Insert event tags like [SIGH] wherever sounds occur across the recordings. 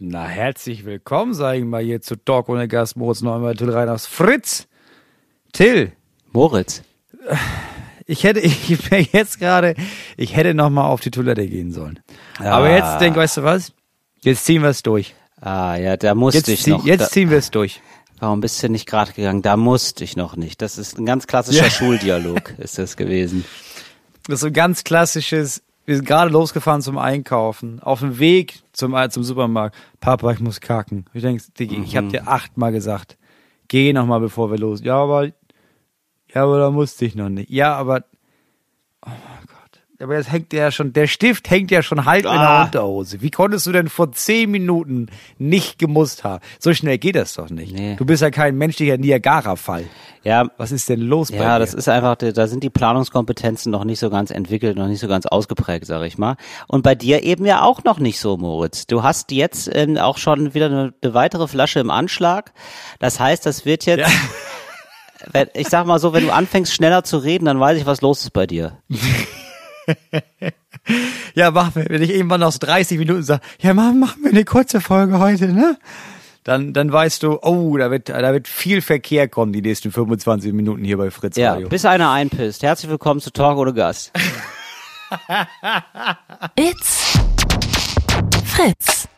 Na, herzlich willkommen, sage ich mal, hier zu Talk ohne Gast, Moritz Neumann, Till Reiners. Fritz! Till! Moritz. Ich hätte, [LAUGHS] ich wäre jetzt gerade, ich hätte noch mal auf die Toilette gehen sollen. Aber jetzt denk, weißt du was? Jetzt ziehen wir es durch. Ah, ja, da musste Jetzt, ich zieh, noch. jetzt da, ziehen wir es durch. warum bist du nicht gerade gegangen? Da musste ich noch nicht. Das ist ein ganz klassischer Ja. [LAUGHS] Schuldialog, ist das gewesen. Das ist so ein ganz klassisches, wir sind gerade losgefahren zum Einkaufen, auf dem Weg zum, äh, zum Supermarkt. Papa, ich muss kacken. Ich denke, Diggi, ich habe dir achtmal gesagt, geh noch mal, bevor wir los. Ja, aber, ja, aber da musste ich noch nicht. Ja, aber, oh. Aber jetzt hängt der ja schon, der Stift hängt ja schon halb in der Ah. Unterhose. Wie konntest du denn vor zehn Minuten nicht gemusst haben? So schnell geht das doch nicht. Nee. Du bist ja kein menschlicher Niagara-Fall. Ja, Was ist denn los bei ja, dir? das ist einfach, da sind die Planungskompetenzen noch nicht so ganz entwickelt, noch nicht so ganz ausgeprägt, sag ich mal. Und bei dir eben ja auch noch nicht so, Moritz. Du hast jetzt ähm, auch schon wieder eine, eine weitere Flasche im Anschlag. Das heißt, das wird jetzt, [LAUGHS] wenn, ich sag mal so, wenn du anfängst schneller zu reden, dann weiß ich, was los ist bei dir. [LAUGHS] [LAUGHS] Ja, mach mir, wenn ich irgendwann aus 30 Minuten sage, ja, mach, machen wir eine kurze Folge heute, ne? Dann, dann weißt du, oh, da wird, da wird viel Verkehr kommen, die nächsten 25 Minuten hier bei Fritz Ja, Radio. bis einer einpisst. Herzlich willkommen zu Talk ohne Gast. [LAUGHS] It's Fritz.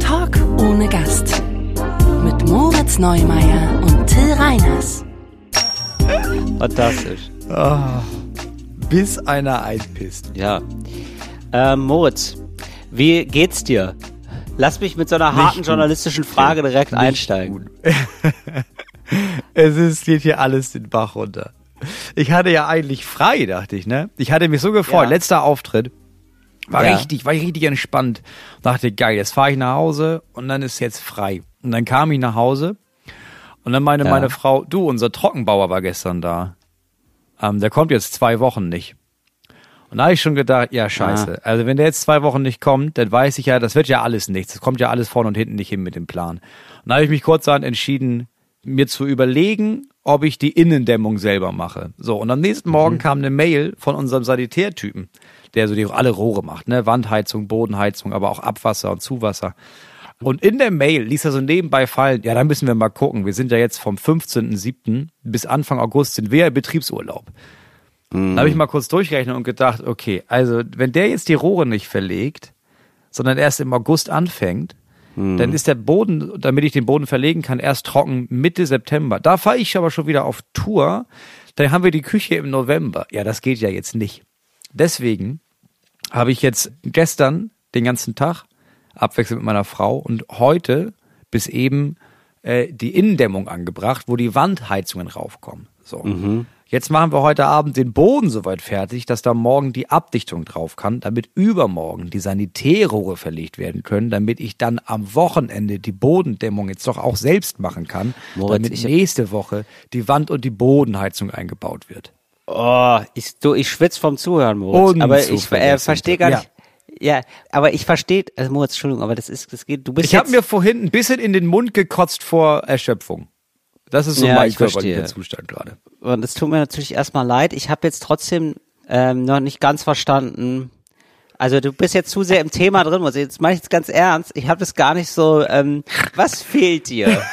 Talk ohne Gast. Mit Moritz Neumeier und Till Reiners. Fantastisch. Bis einer einpisst. Ja. Ähm, Moritz, wie geht's dir? Lass mich mit so einer harten journalistischen Frage direkt einsteigen. Gut. [LAUGHS] es ist, geht hier alles den Bach runter. Ich hatte ja eigentlich frei, dachte ich, ne? Ich hatte mich so gefreut. Ja. Letzter Auftritt. War Ja. richtig, war ich richtig entspannt. Dachte, geil, jetzt fahre ich nach Hause und dann ist jetzt frei. Und dann kam ich nach Hause und dann meine Ja. meine Frau, du, unser Trockenbauer war gestern da. Ähm, der kommt jetzt zwei Wochen nicht. Und da habe ich schon gedacht, ja, scheiße. Also wenn der jetzt zwei Wochen nicht kommt, dann weiß ich ja, das wird ja alles nichts. Das kommt ja alles vorne und hinten nicht hin mit dem Plan. Und da habe ich mich kurzerhand entschieden, mir zu überlegen, ob ich die Innendämmung selber mache. So, und am nächsten Morgen kam eine Mail von unserem Sanitärtypen, der so die alle Rohre macht, ne? Wandheizung, Bodenheizung, aber auch Abwasser und Zuwasser. Und in der Mail ließ er so nebenbei fallen, ja, da müssen wir mal gucken. Wir sind ja jetzt vom 15.07. bis Anfang August sind wir im Betriebsurlaub. Da habe ich mal kurz durchgerechnet und gedacht, okay, also wenn der jetzt die Rohre nicht verlegt, sondern erst im August anfängt, dann ist der Boden, damit ich den Boden verlegen kann, erst trocken Mitte September. Da fahre ich aber schon wieder auf Tour. Dann haben wir die Küche im November. Ja, das geht ja jetzt nicht. Deswegen habe ich jetzt gestern den ganzen Tag abwechselnd mit meiner Frau und heute bis eben äh, die Innendämmung angebracht, wo die Wandheizungen raufkommen. So. Jetzt machen wir heute Abend den Boden soweit fertig, dass da morgen die Abdichtung drauf kann, damit übermorgen die Sanitärrohre verlegt werden können, damit ich dann am Wochenende die Bodendämmung jetzt doch auch selbst machen kann, Moritz, damit nächste Woche die Wand- und die Bodenheizung eingebaut wird. Oh, ich, du, ich schwitz vom Zuhören, Moritz. aber ich äh, verstehe gar nicht. Ja, aber ich verstehe, also Moritz, Entschuldigung, aber das ist, das geht, du bist Ich habe mir vorhin ein bisschen in den Mund gekotzt vor Erschöpfung. Das ist so Ja, mein ich körperlicher Zustand gerade. und es tut mir natürlich erstmal leid, ich habe jetzt trotzdem ähm, noch nicht ganz verstanden, also du bist jetzt zu sehr im Thema drin, Moritz. jetzt meine ich jetzt ganz ernst, ich habe das gar nicht so, ähm, was fehlt dir? [LAUGHS]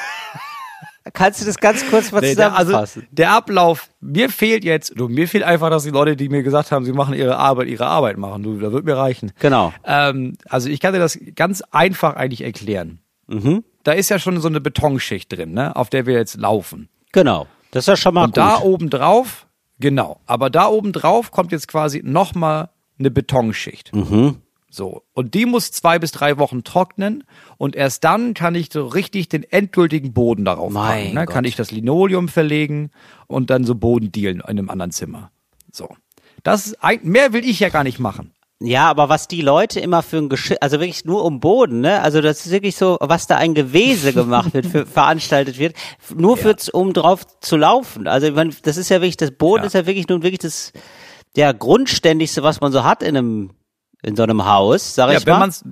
Kannst du das ganz kurz mal Nee, der, also zusammenfassen? der Ablauf, mir fehlt jetzt, du, mir fehlt einfach, dass die Leute, die mir gesagt haben, sie machen ihre Arbeit, ihre Arbeit machen. Du, da wird mir reichen. genau. Ähm, also ich kann dir das ganz einfach eigentlich erklären. Mhm. Da ist ja schon so eine Betonschicht drin, ne, auf der wir jetzt laufen. Genau. Das ist ja schon mal Und gut. da oben drauf, genau, aber da oben drauf kommt jetzt quasi nochmal eine Betonschicht. Mhm. So. Und die muss zwei bis drei Wochen trocknen und erst dann kann ich so richtig den endgültigen Boden darauf Mein packen. Ne? Gott. Kann ich das Linoleum verlegen und dann so Boden dealen in einem anderen Zimmer. So. Das ist ein, mehr will ich ja gar nicht machen. Ja, aber was die Leute immer für ein Geschirr, also wirklich nur um Boden, ne? Also das ist wirklich so, was da ein Gewese gemacht wird, für, [LAUGHS] veranstaltet wird, nur für, um drauf zu laufen. Also ich meine, das ist ja wirklich, das Boden Ja. ist ja wirklich nun wirklich das, der Grundständigste, was man so hat in einem, in so einem Haus, sag Ja, ich wenn mal. man's,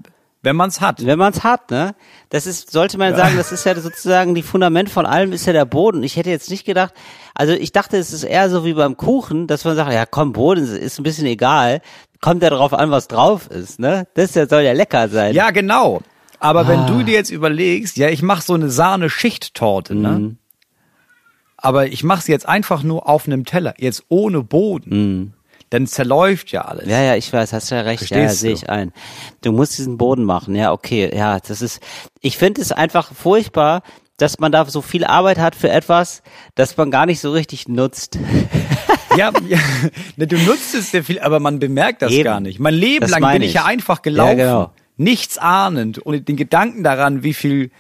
wenn man's hat. Wenn man es hat, ne? Das ist, sollte man sagen, das ist ja sozusagen die Fundament von allem ist ja der Boden. Ich hätte jetzt nicht gedacht, also ich dachte, es ist eher so wie beim Kuchen, dass man sagt, ja komm, Boden ist- ein bisschen egal. Kommt ja darauf an, was drauf ist, ne? Das ja, soll ja lecker sein. Ja, genau. Aber wenn du dir jetzt überlegst, ja, ich mache so eine Sahne-Schichttorte, ne? Aber ich mache sie jetzt einfach nur auf einem Teller, jetzt ohne Boden. Dann zerläuft ja alles. Ja, ja, ich weiß, hast ja recht. ja, ja, Verstehst sehe ich ein. Du musst diesen Boden machen. Ja, okay. Ja, das ist, ich finde es einfach furchtbar, dass man da so viel Arbeit hat für etwas, das man gar nicht so richtig nutzt. [LAUGHS] Ja, ja ne, du nutzt es sehr viel, aber man bemerkt das Eben. gar nicht. Mein Leben Das lang bin ich ich. ja einfach gelaufen, Ja, genau. nichts ahnend und den Gedanken daran, wie viel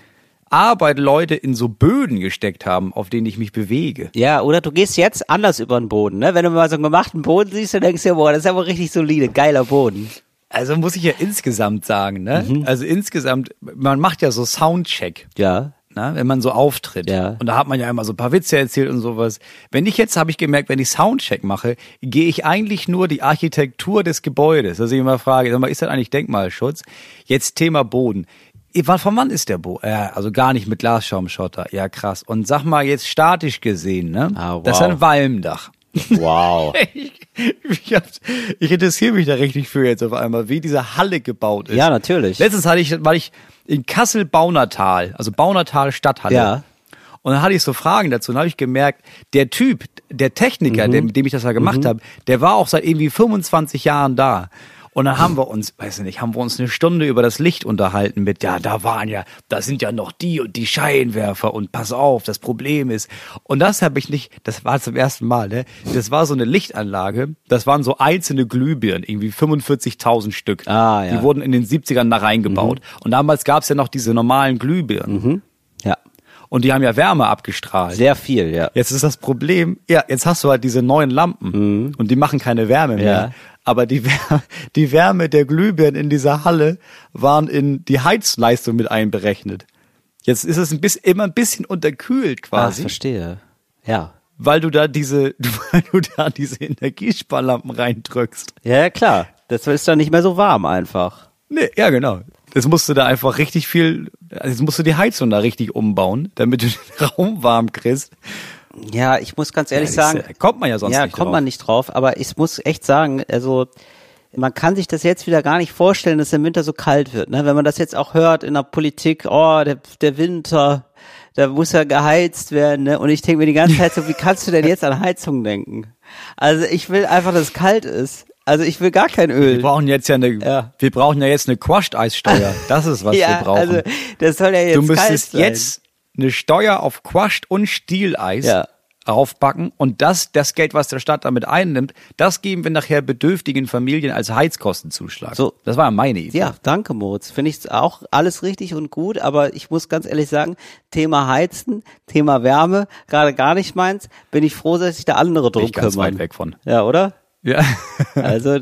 Arbeit Leute in so Böden gesteckt haben, auf denen ich mich bewege. Ja, oder du gehst jetzt anders über den Boden, ne? Wenn du mal so einen gemachten Boden siehst, dann denkst du ja, boah, das ist aber richtig solide, geiler Boden. Also muss ich ja insgesamt sagen, ne? Mhm. Also insgesamt, man macht ja so Soundcheck. Ja. ne, wenn man so auftritt. Ja. Und da hat man ja immer so ein paar Witze erzählt und sowas. Wenn ich jetzt, habe ich gemerkt, wenn ich Soundcheck mache, gehe ich eigentlich nur die Architektur des Gebäudes. Also ich immer frage, sag mal, ist das eigentlich Denkmalschutz? Jetzt Thema Boden. Wann- Von wann ist der Boden? Ja, also gar nicht mit Glasschaumschotter. Ja, krass. Und sag mal jetzt statisch gesehen, ne? Ah, wow. Das ist ein Walmdach. Wow. [LAUGHS] Ich, ich, ich interessiere mich da richtig für jetzt auf einmal, wie diese Halle gebaut ist. Ja, natürlich. Letztens hatte ich, war ich in Kassel Baunatal, also Baunatal Stadthalle. Ja. Und dann hatte ich so Fragen dazu und habe ich gemerkt, der Typ, der Techniker, Mhm. der, mit dem ich das da gemacht habe, der war auch seit irgendwie 25 Jahren da. Und dann haben wir uns, weiß ich nicht, haben wir uns eine Stunde über das Licht unterhalten mit, ja, da waren ja, da sind ja noch die und die Scheinwerfer und pass auf, das Problem ist. Und das habe ich nicht, das war zum ersten Mal, ne? Das war so eine Lichtanlage, das waren so einzelne Glühbirnen, irgendwie 45.000 Stück. Ah, ja. Die wurden in den 70ern da reingebaut. Und damals gab es ja noch diese normalen Glühbirnen. Ja. Und die haben ja Wärme abgestrahlt. Sehr viel, ja. Jetzt ist das Problem, ja, jetzt hast du halt diese neuen Lampen und die machen keine Wärme mehr. Ja. Aber die Wärme, [LAUGHS] die Wärme der Glühbirnen in dieser Halle waren in die Heizleistung mit einberechnet. Jetzt ist es ein bisschen, immer ein bisschen unterkühlt Ah, quasi, verstehe. Ja. weil du da diese, [LAUGHS] weil du da diese Energiesparlampen reindrückst. Ja, ja, klar. Das ist dann nicht mehr so warm einfach. Nee, ja, genau. Jetzt musst du da einfach richtig viel, also jetzt musst du die Heizung da richtig umbauen, damit du [LAUGHS] den Raum warm kriegst. Ja, ich muss ganz ehrlich Ja, sagen, kommt man ja sonst ja, nicht kommt drauf. man nicht drauf, aber ich muss echt sagen, also man kann sich das jetzt wieder gar nicht vorstellen, dass im Winter so kalt wird. Ne? Wenn man das jetzt auch hört in der Politik, oh, der, der Winter, da muss ja geheizt werden. Ne? Und ich denke mir die ganze Zeit so, wie kannst du denn jetzt an Heizung denken? Also ich will einfach, dass es kalt ist. Also ich will gar kein Öl. Wir brauchen jetzt ja eine, Ja. wir brauchen ja jetzt eine Quashed-Eissteuer. [LAUGHS] Das ist, was ja, wir brauchen. also das soll ja jetzt du müsstest jetzt eine Steuer auf Quashed und Stieleis Ja. aufbacken und das, das Geld, was der Staat damit einnimmt, das geben wir nachher bedürftigen Familien als Heizkostenzuschlag. So. Das war meine Idee. Ja, danke Moritz. Finde ich auch alles richtig und gut, aber ich muss ganz ehrlich sagen, Thema Heizen, Thema Wärme, gerade gar nicht meins. Bin ich froh, dass sich da andere drum ich ganz kümmern. weit weg von. Ja, oder? Ja. [LAUGHS] Also,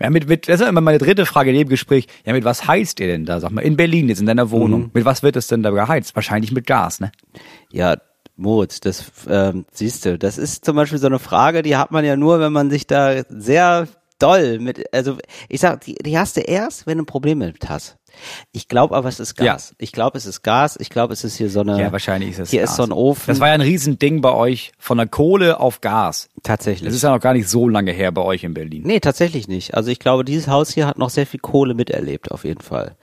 Ja, mit, mit, das ist immer meine dritte Frage in dem Gespräch. Ja, mit was heizt ihr denn da? Sag mal, in Berlin jetzt in deiner Wohnung. Mhm. Mit was wird es denn da geheizt? Wahrscheinlich mit Gas, ne? ja, Moritz, das ähm, siehst du, das ist zum Beispiel so eine Frage, die hat man ja nur, wenn man sich da sehr doll mit, also ich sag, die, die hast du erst, wenn du ein Problem mit hast. Ich glaube aber, es ist Gas. Ich glaube, es ist Gas. Ich glaube, es ist hier so eine. Ja, wahrscheinlich ist es Hier Gas. ist so ein Ofen. Das war ja ein Riesending bei euch von der Kohle auf Gas. tatsächlich. Das ist ja noch gar nicht so lange her bei euch in Berlin. Nee, tatsächlich nicht. Also ich glaube, dieses Haus hier hat noch sehr viel Kohle miterlebt, auf jeden Fall.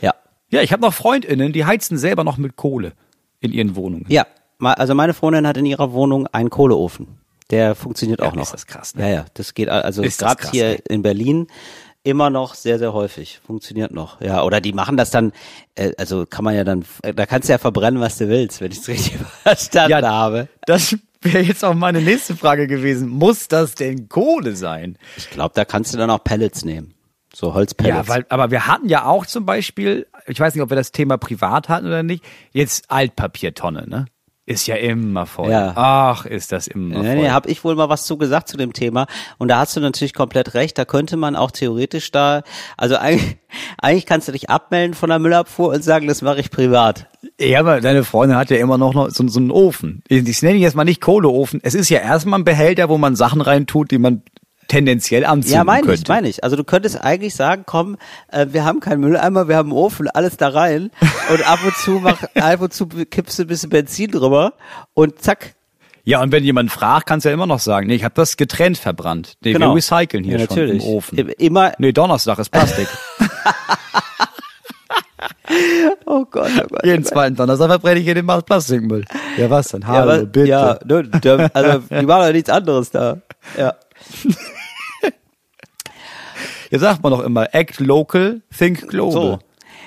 Ja. Ja, ich habe noch FreundInnen, die heizen selber noch mit Kohle in ihren Wohnungen. Ja. Also meine Freundin hat in ihrer Wohnung einen Kohleofen. Der funktioniert auch Ja, noch. ist das krass, ne? Ja, ja. Das geht al- also gerade hier ey. in Berlin immer noch sehr, sehr häufig. Funktioniert noch. Ja, oder die machen das dann, äh, also kann man ja dann, äh, da kannst du ja verbrennen, was du willst, wenn ich es richtig [LAUGHS] verstanden Ja, habe. Das wäre jetzt auch meine nächste Frage gewesen. Muss das denn Kohle sein? Ich glaube, da kannst du dann auch Pellets nehmen. So Holzpellets. Ja, weil, aber wir hatten ja auch zum Beispiel, ich weiß nicht, ob wir das Thema privat hatten oder nicht, jetzt Altpapiertonne, ne? Ist ja immer voll. Ja. Ach, ist das immer Nee, voll. nee, habe ich wohl mal was zu gesagt zu dem Thema. Und da hast du natürlich komplett recht. Da könnte man auch theoretisch da, also eigentlich, eigentlich kannst du dich abmelden von der Müllabfuhr und sagen, das mache ich privat. Ja, aber deine Freundin hat ja immer noch, noch so, so einen Ofen. Ich, ich nenne ihn jetzt mal nicht Kohleofen. Es ist ja erstmal ein Behälter, wo man Sachen reintut, die man tendenziell anziehen Ja, meine könnte. ich, meine ich. Also du könntest eigentlich sagen, komm, äh, wir haben keinen Mülleimer, wir haben einen Ofen, alles da rein und ab und zu mach, [LAUGHS] ab und zu kippst du ein bisschen Benzin drüber und zack. Ja, und wenn jemand fragt, kannst du ja immer noch sagen, nee, ich habe das getrennt verbrannt. Nee, wir recyceln hier Genau. ja, schon natürlich. im Ofen. Immer, Nee, Donnerstag ist Plastik. [LAUGHS] Oh Gott, oh Gott. Jeden zweiten Donnerstag verbrenne ich hier den Plastikmüll. Ja, was denn? Hallo, ja, bitte. Ja, ne, also die [LAUGHS] machen ja nichts anderes da. Ja. Jetzt sagt man doch immer, act local, think global. So.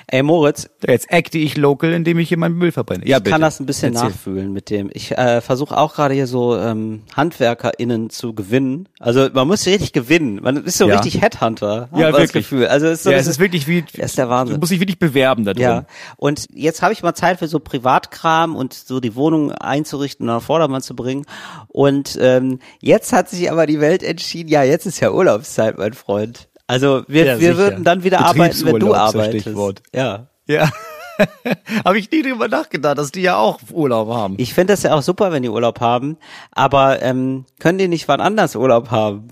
Ey Moritz, Jetzt acte ich local, indem ich hier meinen Müll verbrenne. Ja, ich kann das ein bisschen Erzähl. nachfühlen mit dem. Ich äh, versuche auch gerade hier so ähm, HandwerkerInnen zu gewinnen. Also man muss richtig gewinnen. Man ist so Ja. richtig Headhunter. Ja, ich das wirklich. Gefühl. Also es ist so Ja, es ist wirklich wie, Das ist der Wahnsinn. du musst dich wirklich bewerben da drin. Ja, und jetzt habe ich mal Zeit für so Privatkram und so die Wohnung einzurichten und auf Vordermann zu bringen. Und ähm, jetzt hat sich aber die Welt entschieden, ja, jetzt ist ja Urlaubszeit, mein Freund. Also wir, Ja, wir sicher. würden dann wieder arbeiten, wenn du arbeitest. Stichwort. Ja. Ja. [LAUGHS] Habe ich nie drüber nachgedacht, dass die ja auch Urlaub haben. Ich finde das ja auch super, wenn die Urlaub haben, aber ähm, können die nicht wann anders Urlaub haben?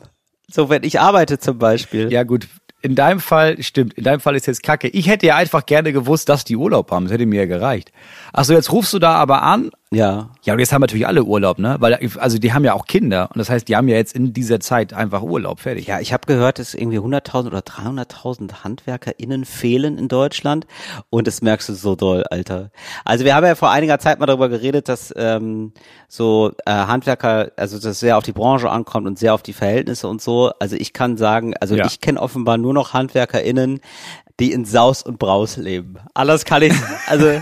So, wenn ich arbeite zum Beispiel. Ja gut, in deinem Fall, stimmt, in deinem Fall ist jetzt kacke. Ich hätte ja einfach gerne gewusst, dass die Urlaub haben. Das hätte mir ja gereicht. Achso, jetzt rufst du da aber an. Ja. Ja, und jetzt haben natürlich alle Urlaub, ne? Weil, also die haben ja auch Kinder. Und das heißt, die haben ja jetzt in dieser Zeit einfach Urlaub. Fertig. Ja, ich habe gehört, dass irgendwie 100.000 oder 300.000 HandwerkerInnen fehlen in Deutschland und das merkst du so doll, Alter. Also wir haben ja vor einiger Zeit mal darüber geredet, dass ähm, so äh, Handwerker, also das sehr auf die Branche ankommt und sehr auf die Verhältnisse und so. Also ich kann sagen, also Ja. ich kenne offenbar nur noch HandwerkerInnen, die in Saus und Braus leben. Anders kann ich, also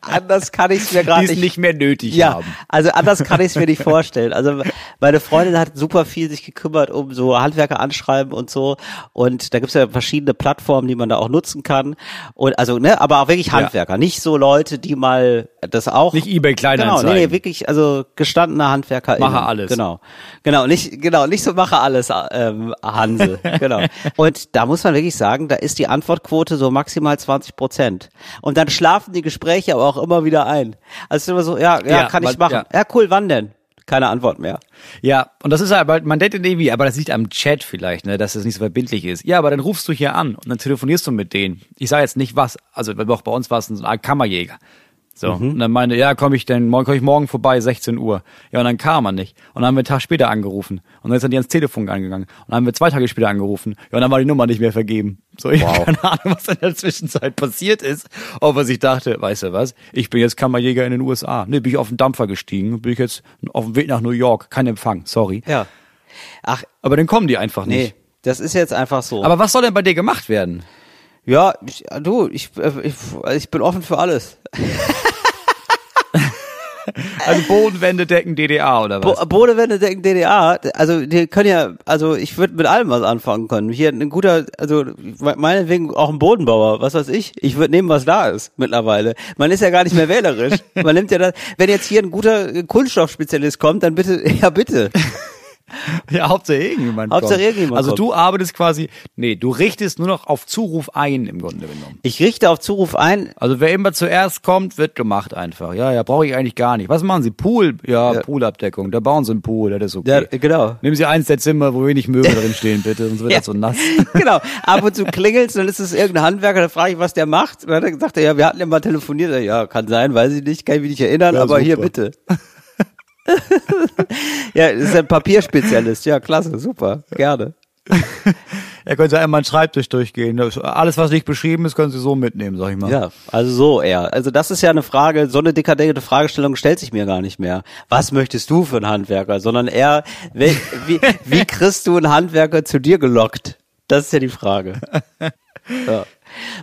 anders kann ich es mir gerade es nicht mehr nötig ja, haben. also anders kann ich es mir nicht vorstellen. Also meine Freundin hat super viel sich gekümmert um so Handwerker anschreiben und so. Und da gibt's ja verschiedene Plattformen, die man da auch nutzen kann. Und also, ne, aber auch wirklich Handwerker, nicht so Leute, die mal das auch. Nicht eBay Genau, Kleinanzeigen. nee, nee, wirklich, also gestandene Handwerker. Mache alles. Genau. Genau, nicht, genau, nicht so mache alles, ähm, Hanse. genau. [LAUGHS] Und da muss man wirklich sagen, da ist die Antwortquote so maximal 20 Prozent. Und dann schlafen die Gespräche aber auch immer wieder ein. Also es immer so, ja, ja, Ja, kann ich machen. ja. Ja. cool, wann denn? Keine Antwort mehr. Ja, und das ist aber, man denkt irgendwie, aber das liegt am Chat vielleicht, ne, dass das nicht so verbindlich ist. Ja, aber dann rufst du hier an und dann telefonierst du mit denen. Ich sage jetzt nicht was, also auch bei uns war es so ein Kammerjäger. So, Mhm. und dann meinte, ja, komme ich denn, morgen komme ich morgen vorbei, 16 Uhr. Ja, und dann kam er nicht. Und dann haben wir einen Tag später angerufen. Und dann ist er die ans Telefon angegangen. Und dann haben wir zwei Tage später angerufen. Ja, und dann war die Nummer nicht mehr vergeben. So, ich habe keine Ahnung, was in der Zwischenzeit passiert ist. Ob er sich dachte, weißt du was, ich bin jetzt Kammerjäger in den USA. Ne, bin ich auf den Dampfer gestiegen, bin ich jetzt auf dem Weg nach New York. Kein Empfang, sorry. Ja. Ach, Aber dann kommen die einfach nee, nicht. das ist jetzt einfach so. Aber was soll denn bei dir gemacht werden? ja, ich, du, ich, äh, ich, ich bin offen für alles. [LAUGHS] [LAUGHS] Also Bodenwände decken DDA oder was? Bo Bodewände denken DDR, also die können ja, also ich würde mit allem was anfangen können. Hier ein guter, also me- meinetwegen auch ein Bodenbauer, was weiß ich. Ich würde nehmen, was da ist mittlerweile. Man ist ja gar nicht mehr wählerisch. [LAUGHS] Man nimmt ja das, wenn jetzt hier ein guter Kunststoffspezialist kommt, dann bitte, [LAUGHS] ja bitte. [LAUGHS] Ja, Hauptsache irgendjemand Hauptsache kommt. irgendjemand Also du arbeitest quasi, nee, du richtest nur noch auf Zuruf ein im Grunde genommen. Ich richte auf Zuruf ein, Also wer immer zuerst kommt, wird gemacht einfach. Ja, ja, brauche ich eigentlich gar nicht. Was machen Sie? Pool? Ja, Ja. Poolabdeckung. Da bauen Sie einen Pool, das ist okay. ja, genau. Nehmen Sie eins der Zimmer, wo wenig Möbel [LAUGHS] drin stehen, bitte, sonst wird Ja. das so nass. [LAUGHS] genau. Ab und zu klingelt's, dann ist es irgendein Handwerker, da frage ich, was der macht. Und dann sagt er, ja, wir hatten ja mal telefoniert. Ja, kann sein, weiß ich nicht, kann ich mich nicht erinnern, Ja, aber hier super. bitte. [LAUGHS] ja, ist ein Papierspezialist. Ja, klasse, super, gerne. [LAUGHS] Er könnte einmal einen Schreibtisch durchgehen. Alles, was nicht beschrieben ist, können Sie so mitnehmen, sag ich mal. Ja, also so eher. Also das ist ja eine Frage, so eine dekadente Fragestellung stellt sich mir gar nicht mehr. Was möchtest du für einen Handwerker? Sondern eher, wie, wie, wie kriegst du einen Handwerker zu dir gelockt? Das ist ja die Frage. [LAUGHS] Ja.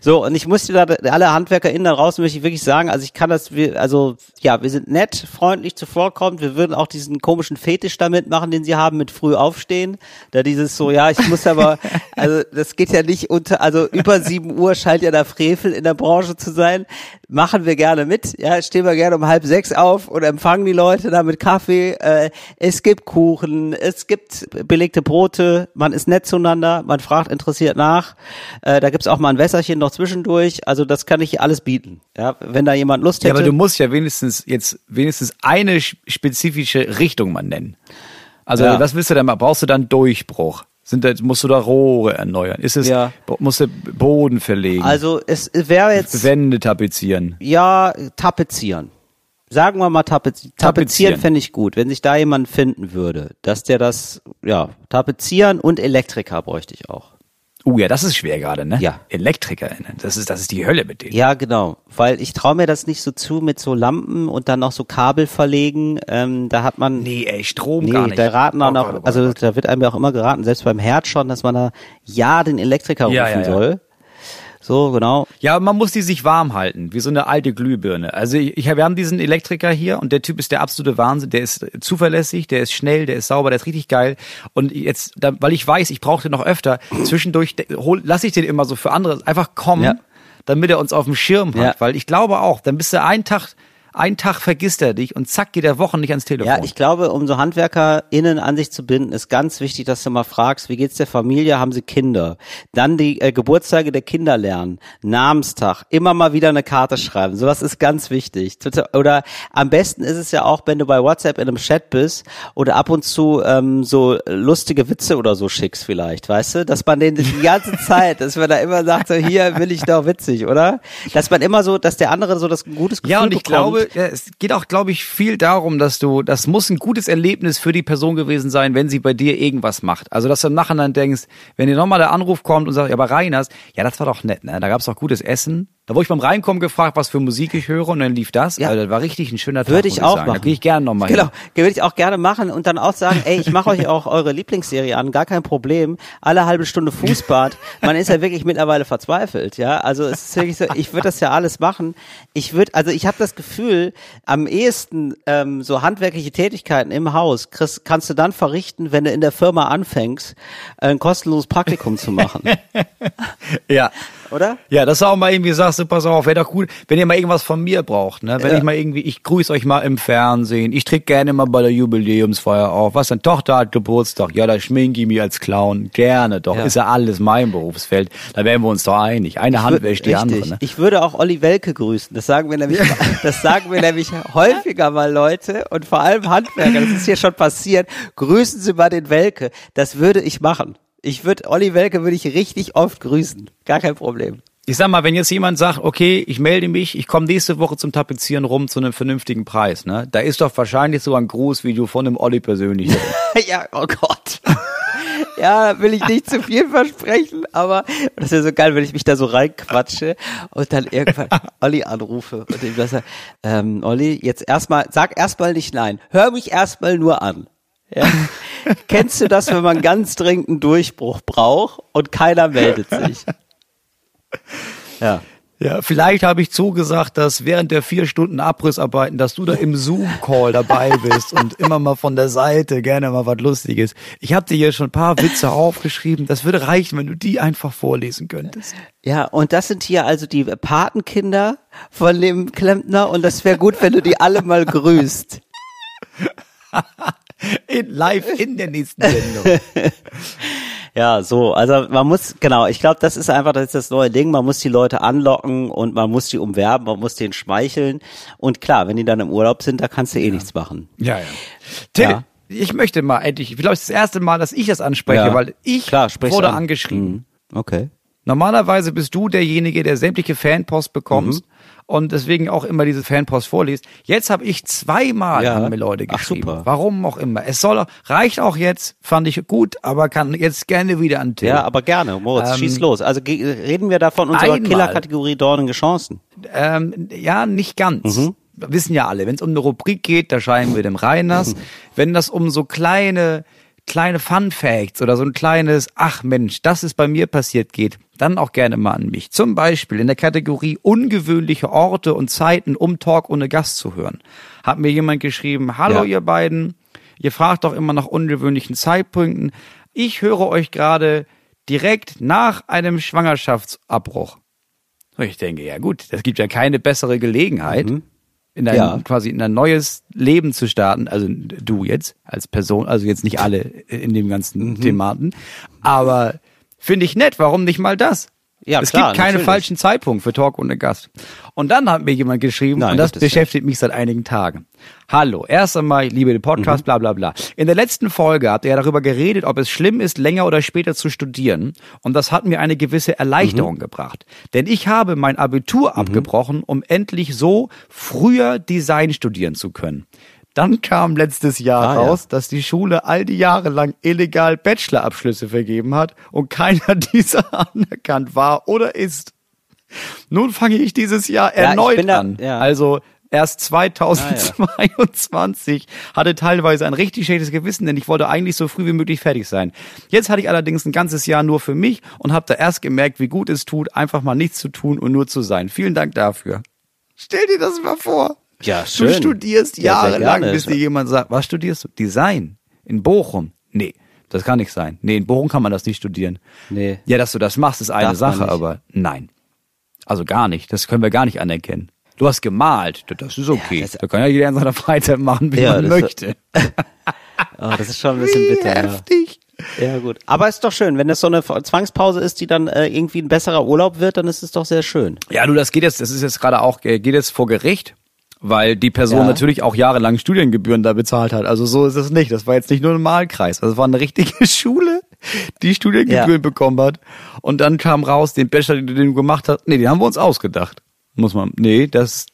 So, und ich muss dir da, alle HandwerkerInnen da draußen möchte ich wirklich sagen, also ich kann das, wir, also, ja, wir sind nett, freundlich zuvorkommend, wir würden auch diesen komischen Fetisch damit machen, den sie haben, mit früh aufstehen, da dieses so, ja, ich muss aber, [LAUGHS] also, das geht ja nicht unter, also, über sieben Uhr scheint ja da Frevel in der Branche zu sein, machen wir gerne mit, ja, stehen wir gerne um halb sechs auf und empfangen die Leute da mit Kaffee, äh, es gibt Kuchen, es gibt belegte Brote, man ist nett zueinander, man fragt interessiert nach, äh, da gibt's auch mal ein Wässerchen noch zwischendurch, also das kann ich alles bieten, ja, wenn da jemand Lust Ja, hätte. aber du musst ja wenigstens jetzt wenigstens eine sch- spezifische Richtung mal nennen. Also Ja. was willst du denn mal? Brauchst du dann Durchbruch? Sind da, musst du da Rohre erneuern? Ist es, Ja. musst du Boden verlegen? also es wäre jetzt, Wände tapezieren? ja, tapezieren. Sagen wir mal tapezieren. Tapezieren Tapezieren. fände ich gut, wenn sich da jemand finden würde, dass der das, ja, tapezieren und Elektriker bräuchte ich auch. Oh ja, das ist schwer gerade, ne? Ja. ElektrikerInnen, das ist, das ist die Hölle mit denen. Ja, genau. Weil ich traue mir das nicht so zu mit so Lampen und dann noch so Kabel verlegen. Ähm, da hat man. Nee, ey, Strom Nee, gar nicht. da raten auch, Gott, also da wird einem ja auch immer geraten, selbst beim Herd schon, dass man da ja den Elektriker rufen Ja, ja, ja. soll. So, genau. Ja, man muss die sich warm halten, wie so eine alte Glühbirne. Also ich, ich, wir haben diesen Elektriker hier und der Typ ist der absolute Wahnsinn. Der ist zuverlässig, der ist schnell, der ist sauber, der ist richtig geil. Und jetzt, da, weil ich weiß, ich brauche den noch öfter, zwischendurch hol, lasse ich den immer so für andere einfach kommen, Ja. damit er uns auf dem Schirm hat. Ja. Weil ich glaube auch, dann bist du einen Tag, einen Tag vergisst er dich und zack geht er Wochen nicht ans Telefon. Ja, ich glaube, um so HandwerkerInnen an sich zu binden, ist ganz wichtig, dass du mal fragst, wie geht's der Familie, haben sie Kinder? Dann die äh, Geburtstage der Kinder lernen, Namenstag, immer mal wieder eine Karte schreiben, sowas ist ganz wichtig. Oder am besten ist es ja auch, wenn du bei WhatsApp in einem Chat bist oder ab und zu ähm, so lustige Witze oder so schickst vielleicht, weißt du? Dass man den die ganze [LAUGHS] Zeit, dass man da immer sagt, so, hier will ich doch witzig, oder? Dass man immer so, dass der andere so das ein gutes Gefühl Ja, und ich bekommt. glaube, ja, es geht auch, glaube ich, viel darum, dass du, das muss ein gutes Erlebnis für die Person gewesen sein, wenn sie bei dir irgendwas macht. Also, dass du im Nachhinein denkst, wenn dir nochmal der Anruf kommt und sagt, ja, aber Reiners, ja, das war doch nett, ne? Da gab's doch gutes Essen. Da wurde ich beim Reinkommen gefragt, was für Musik ich höre und dann lief das. Ja. Also, das war richtig ein schöner Tag. Würde ich muss auch sagen. machen. Da gehe ich gerne nochmal Genau, hin. würde ich auch gerne machen und dann auch sagen, ey, ich mache euch auch eure Lieblingsserie an, gar kein Problem. Alle halbe Stunde Fußbad. Man ist ja wirklich mittlerweile verzweifelt, ja. Also es ist wirklich so, ich würde das ja alles machen. Ich würde, also ich habe das Gefühl, am ehesten ähm, so handwerkliche Tätigkeiten im Haus kriegst, kannst du dann verrichten, wenn du in der Firma anfängst, ein kostenloses Praktikum zu machen, [LAUGHS] Ja. oder? Ja, dass du auch mal irgendwie sagst, du, pass auf, wäre doch gut, wenn ihr mal irgendwas von mir braucht, ne? Wenn Ja. ich mal irgendwie, ich grüße euch mal im Fernsehen, ich tritt gerne mal bei der Jubiläumsfeier auf. Was, deine Tochter hat Geburtstag, ja, da schminke ich mich als Clown. Gerne doch. Ja. Ist ja alles mein Berufsfeld. Da wären wir uns doch einig. Eine Hand wäscht die Richtig. andere, ne? Ich würde auch Olli Welke grüßen. Das sagen wir nämlich, [LAUGHS] das sagen wir nämlich häufiger mal Leute und vor allem Handwerker. Das ist hier schon passiert. Grüßen Sie mal den Welke. Das würde ich machen. Ich würde, Olli Welke würde ich richtig oft grüßen. Gar kein Problem. Ich sag mal, wenn jetzt jemand sagt, okay, ich melde mich, ich komme nächste Woche zum Tapezieren rum zu einem vernünftigen Preis, ne? Da ist doch wahrscheinlich sogar ein Grußvideo von dem Olli persönlich. [LAUGHS] ja, oh Gott. [LAUGHS] Ja, will ich nicht zu viel versprechen, aber das wäre so geil, wenn ich mich da so reinquatsche und dann irgendwann [LAUGHS] Olli anrufe und ihm das sage, ähm, Olli, jetzt erstmal, sag erstmal nicht nein, hör mich erstmal nur an. Ja. Kennst du das, wenn man ganz dringend einen Durchbruch braucht und keiner meldet sich? [LAUGHS] Ja. Ja, vielleicht habe ich zugesagt, dass während der vier Stunden Abrissarbeiten, dass du da im Zoom-Call dabei bist und immer mal von der Seite gerne mal was Lustiges. Ich habe dir hier schon ein paar Witze aufgeschrieben. Das würde reichen, wenn du die einfach vorlesen könntest. Ja, und das sind hier also die Patenkinder von dem Klempner und das wäre gut, wenn du die alle mal grüßt. [LAUGHS] In, live in der nächsten Sendung. [LAUGHS] Ja, so, also man muss, genau, ich glaube, das ist einfach das, ist das neue Ding, man muss die Leute anlocken und man muss die umwerben, man muss denen schmeicheln und klar, wenn die dann im Urlaub sind, da kannst du eh nichts machen. Ja, ja. Till, Ja. ich möchte mal endlich, ich glaube, es ist das erste Mal, dass ich das anspreche, Ja. weil ich Klar, wurde an. angeschrieben. Mhm. Okay. Normalerweise bist du derjenige, der sämtliche Fanpost bekommst Mhm. Und deswegen auch immer diese Fanpost vorliest. Jetzt habe ich zweimal Ja. haben mir Leute Ach, geschrieben. super. Warum auch immer. Es soll reicht auch jetzt, fand ich gut, aber kann jetzt gerne wieder an Till. Ja, aber gerne, Moritz, Ähm, schieß los. Also reden wir da von unserer. Killerkategorie dornige Chancen. Ähm, ja, nicht ganz. Mhm. Wissen ja alle, wenn es um eine Rubrik geht, da schreiben wir dem Reiners. Wenn das um so kleine, kleine Fun Facts oder so ein kleines, ach Mensch, das ist bei mir passiert geht, dann auch gerne mal an mich. Zum Beispiel in der Kategorie ungewöhnliche Orte und Zeiten, um Talk ohne Gast zu hören. Hat mir jemand geschrieben, hallo Ja. ihr beiden, ihr fragt doch immer nach ungewöhnlichen Zeitpunkten. Ich höre euch gerade direkt nach einem Schwangerschaftsabbruch. Und ich denke, ja gut, das gibt ja keine bessere Gelegenheit, in ein, Ja. quasi in ein neues Leben zu starten. Also du jetzt als Person, also jetzt nicht alle in dem ganzen Thematen. Aber finde ich nett, warum nicht mal das? Ja, es klar, gibt keinen natürlich. falschen Zeitpunkt für Talk ohne Gast. Und dann hat mir jemand geschrieben, Nein, und das beschäftigt mich seit einigen Tagen. Hallo, erst einmal, ich liebe den Mhm. Podcast, bla bla bla. In der letzten Folge habt ihr ja darüber geredet, ob es schlimm ist, länger oder später zu studieren. Und das hat mir eine gewisse Erleichterung Mhm. gebracht. Denn ich habe mein Abitur abgebrochen, um endlich so früher Design studieren zu können. Dann kam letztes Jahr Ah, ja. raus, dass die Schule all die Jahre lang illegal Bachelorabschlüsse vergeben hat und [LAUGHS] keiner dieser anerkannt war oder ist. Nun fange ich dieses Jahr Ja, erneut da- an. ja. Also erst 2022 [LAUGHS] hatte teilweise ein richtig schlechtes Gewissen, denn ich wollte eigentlich so früh wie möglich fertig sein. Jetzt hatte ich allerdings ein ganzes Jahr nur für mich und habe da erst gemerkt, wie gut es tut, einfach mal nichts zu tun und nur zu sein. Vielen Dank dafür. Stell dir das mal vor. Ja, Du schön. studierst Ja, sehr jahrelang, bis dir jemand sagt, was studierst du? Design. In Bochum. Nee, das kann nicht sein. Nee, in Bochum kann man das nicht studieren. Nee. Ja, dass du das machst, ist eine Darf Sache, aber nein. Also gar nicht. Das können wir gar nicht anerkennen. Du hast gemalt. Das ist okay. Ja, das- da kann ja jeder in seiner Freizeit machen, wie Ja, man möchte. [LAUGHS] Oh, das ist schon ein bisschen Wie bitter. Ja. heftig. ja, gut. Aber ist doch schön, wenn das so eine Zwangspause ist, die dann äh, irgendwie ein besserer Urlaub wird, dann ist es doch sehr schön. Ja, du, das geht jetzt, das ist jetzt gerade auch, äh, geht jetzt vor Gericht, weil die Person Ja. natürlich auch jahrelang Studiengebühren da bezahlt hat. Also so ist es nicht. Das war jetzt nicht nur ein Malkreis. Es war eine richtige [LAUGHS] Schule, die Studiengebühren Ja. bekommen hat. Und dann kam raus, den Bachelor, den du gemacht hast, nee, den haben wir uns ausgedacht. Muss man, nee, das,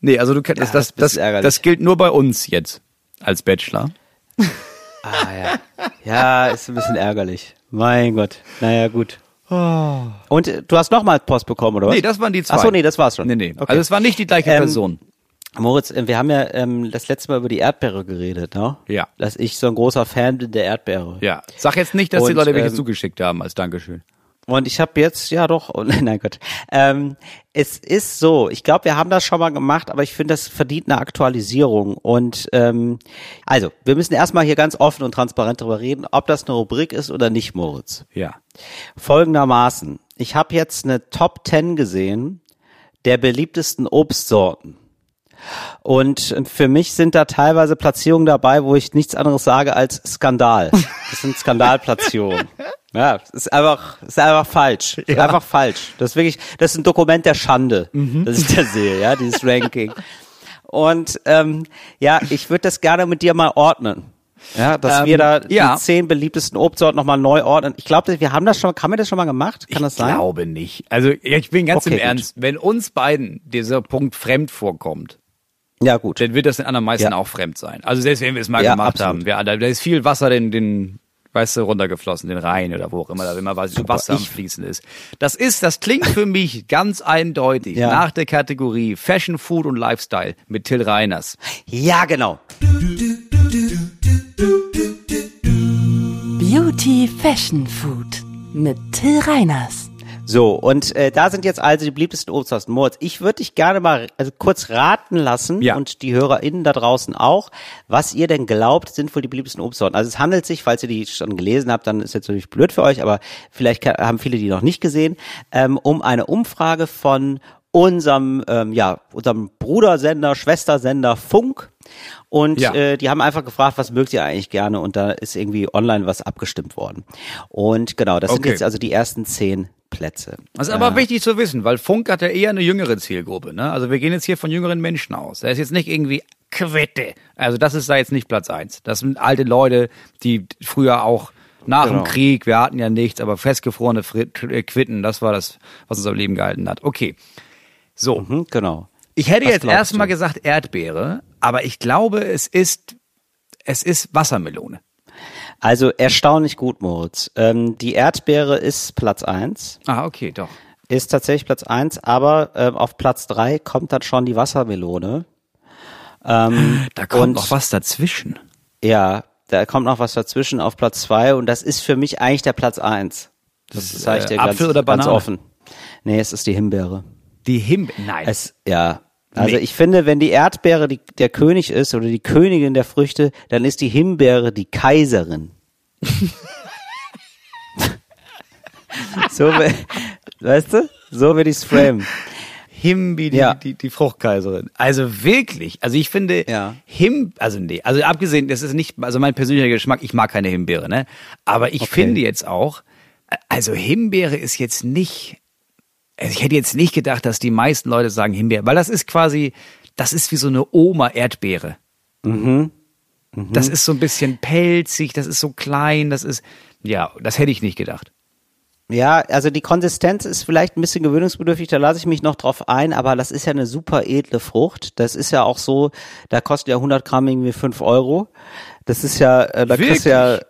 nee, also du kennst, Ja, das, das das, das gilt nur bei uns jetzt als Bachelor. [LAUGHS] Ah ja. Ja, ist ein bisschen ärgerlich. Mein Gott. Naja, gut. Und äh, du hast nochmal Post bekommen, oder was? Nee, das waren die zwei. Ach so, nee, das war's schon. Nee, nee. Okay. Also es war nicht die gleiche Ähm, Person. Moritz, äh, wir haben ja ähm, das letzte Mal über die Erdbeere geredet, ne? Ja. Dass ich so ein großer Fan bin der Erdbeere. Ja. Sag jetzt nicht, dass die Und, Leute welche ähm, zugeschickt haben als Dankeschön. Und ich habe jetzt, ja doch, [LAUGHS] oh, nein Gott. Ähm, es ist so, ich glaube, wir haben das schon mal gemacht, aber ich finde, das verdient eine Aktualisierung. Und ähm, also, wir müssen erstmal hier ganz offen und transparent darüber reden, ob das eine Rubrik ist oder nicht, Moritz. Ja. Folgendermaßen. Ich habe jetzt eine Top 10 gesehen der beliebtesten Obstsorten. Und für mich sind da teilweise Platzierungen dabei, wo ich nichts anderes sage als Skandal. Das sind Skandalplatzierungen. [LAUGHS] Ja, das ist einfach, das ist einfach falsch. Das ist Ja. einfach falsch. Das ist wirklich, das ist ein Dokument der Schande, das ich da sehe, ja, dieses Ranking. Und ähm, ja, ich würde das gerne mit dir mal ordnen. Ja, dass Ähm, wir da ja. die zehn beliebtesten Obstsorten nochmal neu ordnen. Ich glaube, wir haben das schon, haben wir das schon mal gemacht? Kann das ich sein? glaube nicht. Also ich bin ganz Okay, im gut. Ernst, wenn uns beiden dieser Punkt fremd vorkommt, Ja, gut. dann wird das den anderen meisten Ja. auch fremd sein. Also selbst wenn wir es mal Ja, gemacht absolut. haben, wir, da, ist viel Wasser den, den weißt du, runtergeflossen, den Rhein oder wo auch immer, da immer was Wasser am ich- Fließen ist. Das ist, das klingt für mich ganz eindeutig Ja. nach der Kategorie Fashion, Food und Lifestyle mit Till Reiners. Ja, genau. Beauty Fashion Food mit Till Reiners. So, und äh, da sind jetzt also die beliebtesten Obstsorten. Moritz, ich würde dich gerne mal also kurz raten lassen Ja. und die HörerInnen da draußen auch, was ihr denn glaubt, sind wohl die beliebtesten Obstsorten. Also es handelt sich, falls ihr die schon gelesen habt, dann ist jetzt natürlich blöd für euch, aber vielleicht kann, haben viele die noch nicht gesehen, ähm, um eine Umfrage von unserem, ähm, ja, unserem Brudersender, Schwestersender Funk. Und Ja. äh, die haben einfach gefragt, was mögt ihr eigentlich gerne? Und da ist irgendwie online was abgestimmt worden. Und genau, das sind Okay. jetzt also die ersten zehn Plätze. Das ist aber wichtig zu wissen, weil Funk hat ja eher eine jüngere Zielgruppe. Ne? Also wir gehen jetzt hier von jüngeren Menschen aus. Da ist jetzt nicht irgendwie Quitte. Also das ist da jetzt nicht Platz eins. Das sind alte Leute, die früher auch nach Genau. dem Krieg, wir hatten ja nichts, aber festgefrorene äh, Quitten, das war das, was uns am Leben gehalten hat. Okay. So, Mhm, genau. ich hätte Was jetzt erstmal gesagt Erdbeere, aber ich glaube, es ist, es ist Wassermelone. Also erstaunlich gut, Moritz. Ähm, die Erdbeere ist Platz eins, Ah, okay, doch. ist tatsächlich Platz eins, aber ähm, auf Platz drei kommt dann schon die Wassermelone. Ähm, [GASPS] Da kommt und, noch was dazwischen. Ja, da kommt noch was dazwischen auf Platz zwei und das ist für mich eigentlich der Platz eins. Das ist, sage ich äh, dir ganz, Apfel oder ganz Banane? offen. Nee, es ist die Himbeere. Die Himbeere. Nein. Es, ja. Also Nee. ich finde, wenn die Erdbeere die, der König ist oder die Königin der Früchte, dann ist die Himbeere die Kaiserin. [LAUGHS] so, we- weißt du? So würde ich's framen. Himbi, die, Ja. die, die Fruchtkaiserin. Also wirklich, also ich finde Ja. Him, also nee, also abgesehen, das ist nicht, also mein persönlicher Geschmack, ich mag keine Himbeere, ne? Aber ich finde jetzt auch, also Himbeere ist jetzt nicht, ich hätte jetzt nicht gedacht, dass die meisten Leute sagen Himbeere, weil das ist quasi, das ist wie so eine Oma-Erdbeere. Mhm. Das ist so ein bisschen pelzig, das ist so klein, das ist, ja, das hätte ich nicht gedacht. Ja, also die Konsistenz ist vielleicht ein bisschen gewöhnungsbedürftig, da lasse ich mich noch drauf ein, aber das ist ja eine super edle Frucht. Das ist ja auch so, da kostet ja 100 Gramm irgendwie 5 Euro. Das ist ja, äh, da kriegst du ja,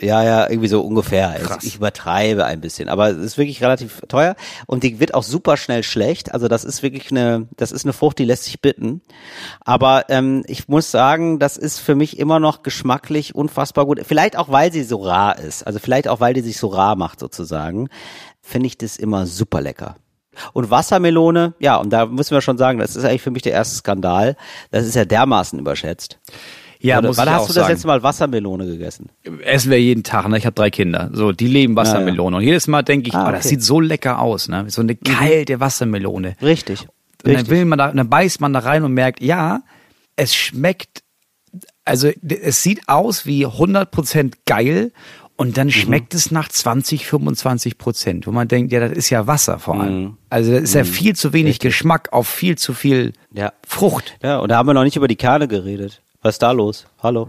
ja, ja, irgendwie so ungefähr. Also Krass. Ich übertreibe ein bisschen, aber es ist wirklich relativ teuer und die wird auch super schnell schlecht. Also das ist wirklich eine, das ist eine Frucht, die lässt sich bitten. Aber ähm, ich muss sagen, das ist für mich immer noch geschmacklich unfassbar gut. Vielleicht auch, weil sie so rar ist. Also vielleicht auch, weil die sich so rar macht sozusagen, finde ich das immer super lecker. Und Wassermelone, ja, und da müssen wir schon sagen, das ist eigentlich für mich der erste Skandal. Das ist ja dermaßen überschätzt. Ja, Oder, muss wann hast du das sagen. letzte Mal Wassermelone gegessen? Essen wir jeden Tag, ne? Ich habe drei Kinder. So, die leben Wassermelone. Und jedes Mal denke ich, Ah, oh, das okay. sieht so lecker aus, ne? So eine kalte Wassermelone. Richtig. Und dann Richtig. will man da, dann beißt man da rein und merkt, ja, es schmeckt, also es sieht aus wie 100% geil und Mhm. dann schmeckt es nach 20, 25 Prozent, wo man denkt, ja, das ist ja Wasser vor allem. Mhm. Also das ist ja viel zu wenig Geschmack auf viel zu viel Ja. Frucht. Ja, und da haben wir noch nicht über die Kerne geredet. Was ist da los? Hallo.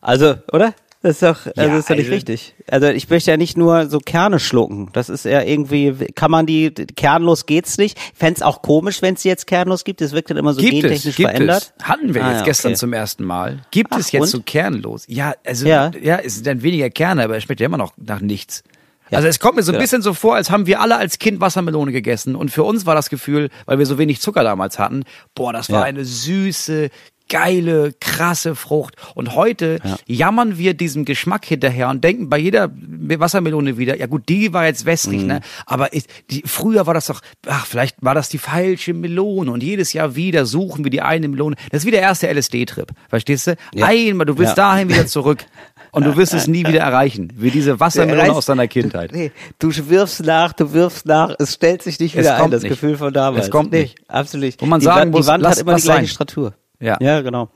Also, oder? Das ist doch, also Ja, ist doch nicht also- richtig. Also ich möchte ja nicht nur so Kerne schlucken. Das ist ja irgendwie, kann man die, kernlos geht's nicht. Fänd's auch komisch, wenn es jetzt kernlos gibt. Das wirkt dann immer so Gibt es, gentechnisch gibt verändert. es. Hatten wir Ah, jetzt ja, gestern okay. zum ersten Mal. Gibt Ach, es jetzt und? so kernlos? Ja, also Ja. ja, es sind dann weniger Kerne, aber es schmeckt ja immer noch nach nichts. Ja. Also es kommt mir so ein Ja. bisschen so vor, als haben wir alle als Kind Wassermelone gegessen und für uns war das Gefühl, weil wir so wenig Zucker damals hatten, boah, das war Ja. eine süße, geile, krasse Frucht. Und heute Ja. jammern wir diesem Geschmack hinterher und denken bei jeder Wassermelone wieder, ja gut, die war jetzt Mhm. wässrig, ne? Aber ich, die, früher war das doch, ach, vielleicht war das die falsche Melone und jedes Jahr wieder suchen wir die eine Melone. Das ist wie der erste LSD-Trip, verstehst du? Ja. Einmal, du willst Ja. dahin wieder zurück. Und du wirst es nie wieder erreichen, wie diese Wassermelone Reiß- aus deiner Kindheit. Nee, du wirfst nach, du wirfst nach, es stellt sich nicht Es wieder ein, kommt das nicht. Gefühl von damals. Es kommt nee, nicht. Absolut. Wo man die sagen Wand, muss, die Wand lass- hat immer die gleiche sein. Stratur. Ja. Ja, genau.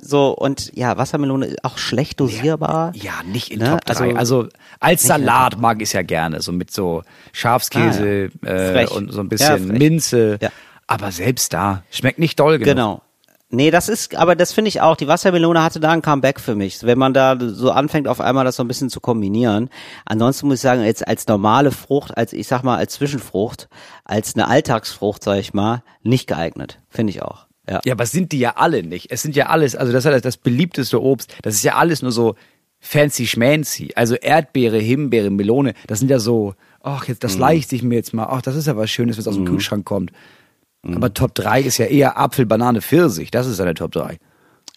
So, und ja, Wassermelone ist auch schlecht dosierbar. Ja, nicht in Ne? Top 3. Also- Also, als Salat mag ich es ja gerne, so mit so Schafskäse Ah, ja. äh, und so ein Ja, bisschen frech. Minze. Ja. Aber selbst da schmeckt nicht doll genug. Genau. Nee, das ist, aber das finde ich auch, die Wassermelone hatte da ein Comeback für mich. Wenn man da so anfängt, auf einmal das so ein bisschen zu kombinieren. Ansonsten muss ich sagen, jetzt als normale Frucht, als, ich sag mal, als Zwischenfrucht, als eine Alltagsfrucht, sag ich mal, nicht geeignet. Finde ich auch. Ja. Ja, aber sind die ja alle nicht. Es sind ja alles, also das ist ja das beliebteste Obst. Das ist ja alles nur so fancy schmancy. Also Erdbeere, Himbeere, Melone, das sind ja so, ach, jetzt, Mhm. das leiste ich mir jetzt mal. Ach, das ist ja was Schönes, was aus dem Kühlschrank kommt. Aber Top 3 ist ja eher Apfel, Banane, Pfirsich. Das ist ja der Top 3.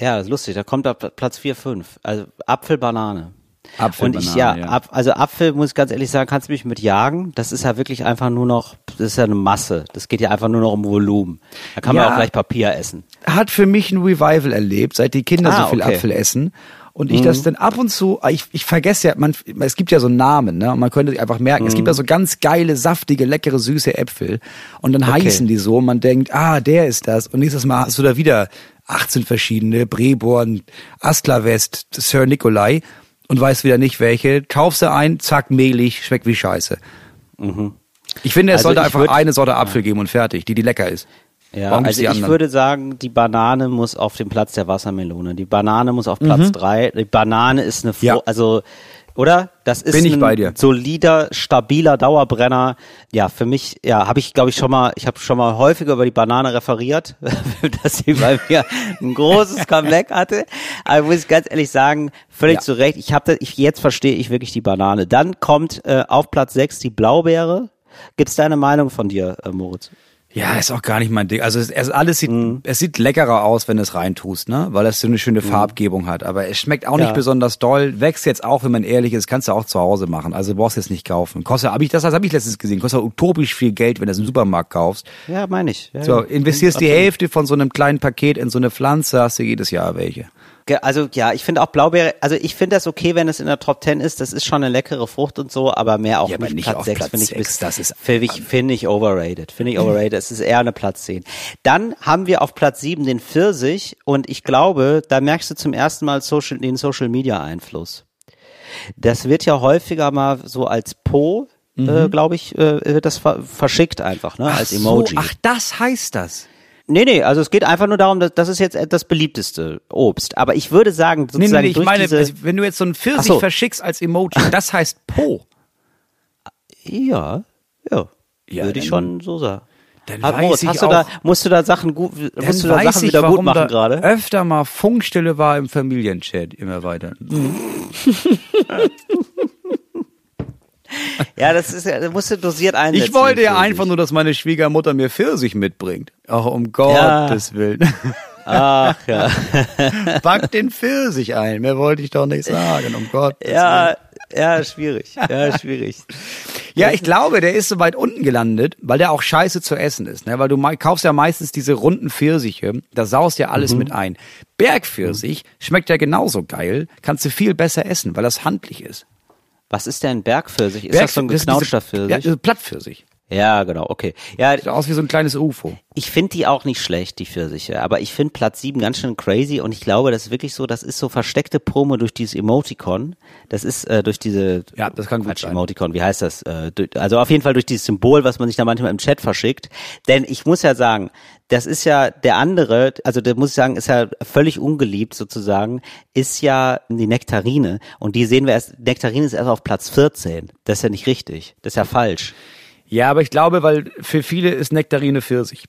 Ja, das ist lustig. Da kommt ab Platz 4, 5. Also Apfel, Banane. Apfel, Und ich, Banane, ja. Ab, also Apfel, muss ich ganz ehrlich sagen, kannst du mich mit jagen. Das ist ja wirklich einfach nur noch, das ist ja eine Masse. Das geht ja einfach nur noch um Volumen. Da kann man Ja. auch gleich Papier essen. Hat für mich ein Revival erlebt, seit die Kinder Ah, so viel okay. Mhm. Apfel essen. Und ich das dann ab und zu, ich, ich vergesse ja, man, es gibt ja so Namen, ne? Und man könnte sich einfach merken, es gibt Mhm. ja so ganz geile, saftige, leckere, süße Äpfel. Und dann Okay. heißen die so, und man denkt, ah, der ist das. Und nächstes Mal hast du da wieder 18 verschiedene, Breborn, Astlerwest, Sir Nikolai und weißt wieder nicht welche. Kaufst du ein, zack, mehlig, schmeckt wie Scheiße. Ich finde, es Also sollte einfach würd- eine Sorte Apfel geben und fertig, die die lecker ist. Ja, Warum also ich anderen? würde sagen, die Banane muss auf dem Platz der Wassermelone. Die Banane muss auf Platz drei. Die Banane ist eine, Fro Mhm. Ja. also, oder? Das ist Bin ich ein bei dir. solider, stabiler Dauerbrenner. Ja, für mich, ja, habe ich, glaube ich, schon mal, ich habe schon mal häufiger über die Banane referiert, [LAUGHS] dass sie bei mir ein großes [LAUGHS] Comeback hatte. Aber muss ich ganz ehrlich sagen, völlig Ja. zu Recht. Ich habe, ich jetzt verstehe ich wirklich die Banane. Dann kommt äh, auf Platz sechs die Blaubeere. Gibt's deine Meinung von dir, äh, Moritz? Ja, ist auch gar nicht mein Ding. Also es, es alles sieht, Mhm. es sieht leckerer aus, wenn du es reintust, ne? Weil es so eine schöne Farbgebung hat. Aber es schmeckt auch Ja. nicht besonders doll. Wächst jetzt auch, wenn man ehrlich ist, kannst du auch zu Hause machen. Also brauchst du jetzt nicht kaufen. Kostet, hab ich, das habe ich letztens gesehen, kostet utopisch viel Geld, wenn du es im Supermarkt kaufst. Ja, meine ich. Ja, So, ja. investierst die. Hälfte von so einem kleinen Paket in so eine Pflanze, hast du jedes Jahr welche. Also ja, ich finde auch Blaubeere, also ich finde das okay, wenn es in der Top 10 ist, das ist schon eine leckere Frucht und so, aber mehr auch Ja, nicht, nicht Platz auf 6 Platz finde ich, bis- das ist- finde ich, finde ich overrated, finde ich overrated, es ist eher eine Platz 10. Dann haben wir auf Platz 7 den Pfirsich und ich glaube, da merkst du zum ersten Mal Social, den Social Media Einfluss. Das wird ja häufiger mal so als Po, äh, glaube ich, äh, das ver verschickt einfach, ne, als Emoji. So, ach, das heißt das. Nee, nee, also es geht einfach nur darum, dass das ist jetzt das beliebteste Obst. Aber ich würde sagen, Nee, nee, sozusagen nee, ich durch meine, diese, also, wenn du jetzt so einen Pfirsich so. verschickst als Emoji, [LAUGHS] das heißt Po. Ja, ja. Ja, Würde ich schon so sagen. Dann Hat weiß Moritz, ich hast du da, auch- musst du da Sachen gut, musst du da Sachen ich, wieder gut machen gerade? öfter mal Funkstille war im Familienchat immer weiter. [LAUGHS] [LAUGHS] [LAUGHS] Ja, das ist ja, das musst du dosiert einsetzen. Ich wollte ja einfach nur, dass meine Schwiegermutter mir Pfirsich mitbringt. Ach, um Ja. Gottes Willen. [LAUGHS] Ach ja. [LAUGHS] Pack den Pfirsich ein. Mehr wollte ich doch nicht sagen, um Gottes Willen. Ja, ja, schwierig. Ja, schwierig. Ja, ich glaube, der ist so weit unten gelandet, weil der auch scheiße zu essen ist. Ne? Weil du kaufst ja meistens diese runden Pfirsiche, da saust ja alles mit ein. Bergpfirsich schmeckt ja genauso geil, kannst du viel besser essen, weil das handlich ist. Was ist denn Bergpfirsich? Ist das so ein Berg- ist geknautschter diese- Ja, Pfirsich? diese Plattpfirsich. Ja, genau, okay. Ja, Sieht aus wie so ein kleines UFO. ich finde die auch nicht schlecht, die Pfirsiche. Aber ich finde Platz 7 ganz schön crazy und ich glaube, das ist wirklich so, das ist so versteckte Promo durch dieses Emoticon. Das ist äh, durch diese Ja, das kann gut Quatsch, sein. Emoticon, wie heißt das? Äh, also auf jeden Fall durch dieses Symbol, was man sich da manchmal im Chat verschickt. Denn ich muss ja sagen, das ist ja der andere, also der muss ich sagen, ist ja völlig ungeliebt sozusagen, ist ja die Nektarine. Und die sehen wir erst, Nektarine ist erst auf Platz 14. Das ist ja nicht richtig. Das ist ja falsch. Ja, aber ich glaube, weil für viele ist Nektarine Pfirsich.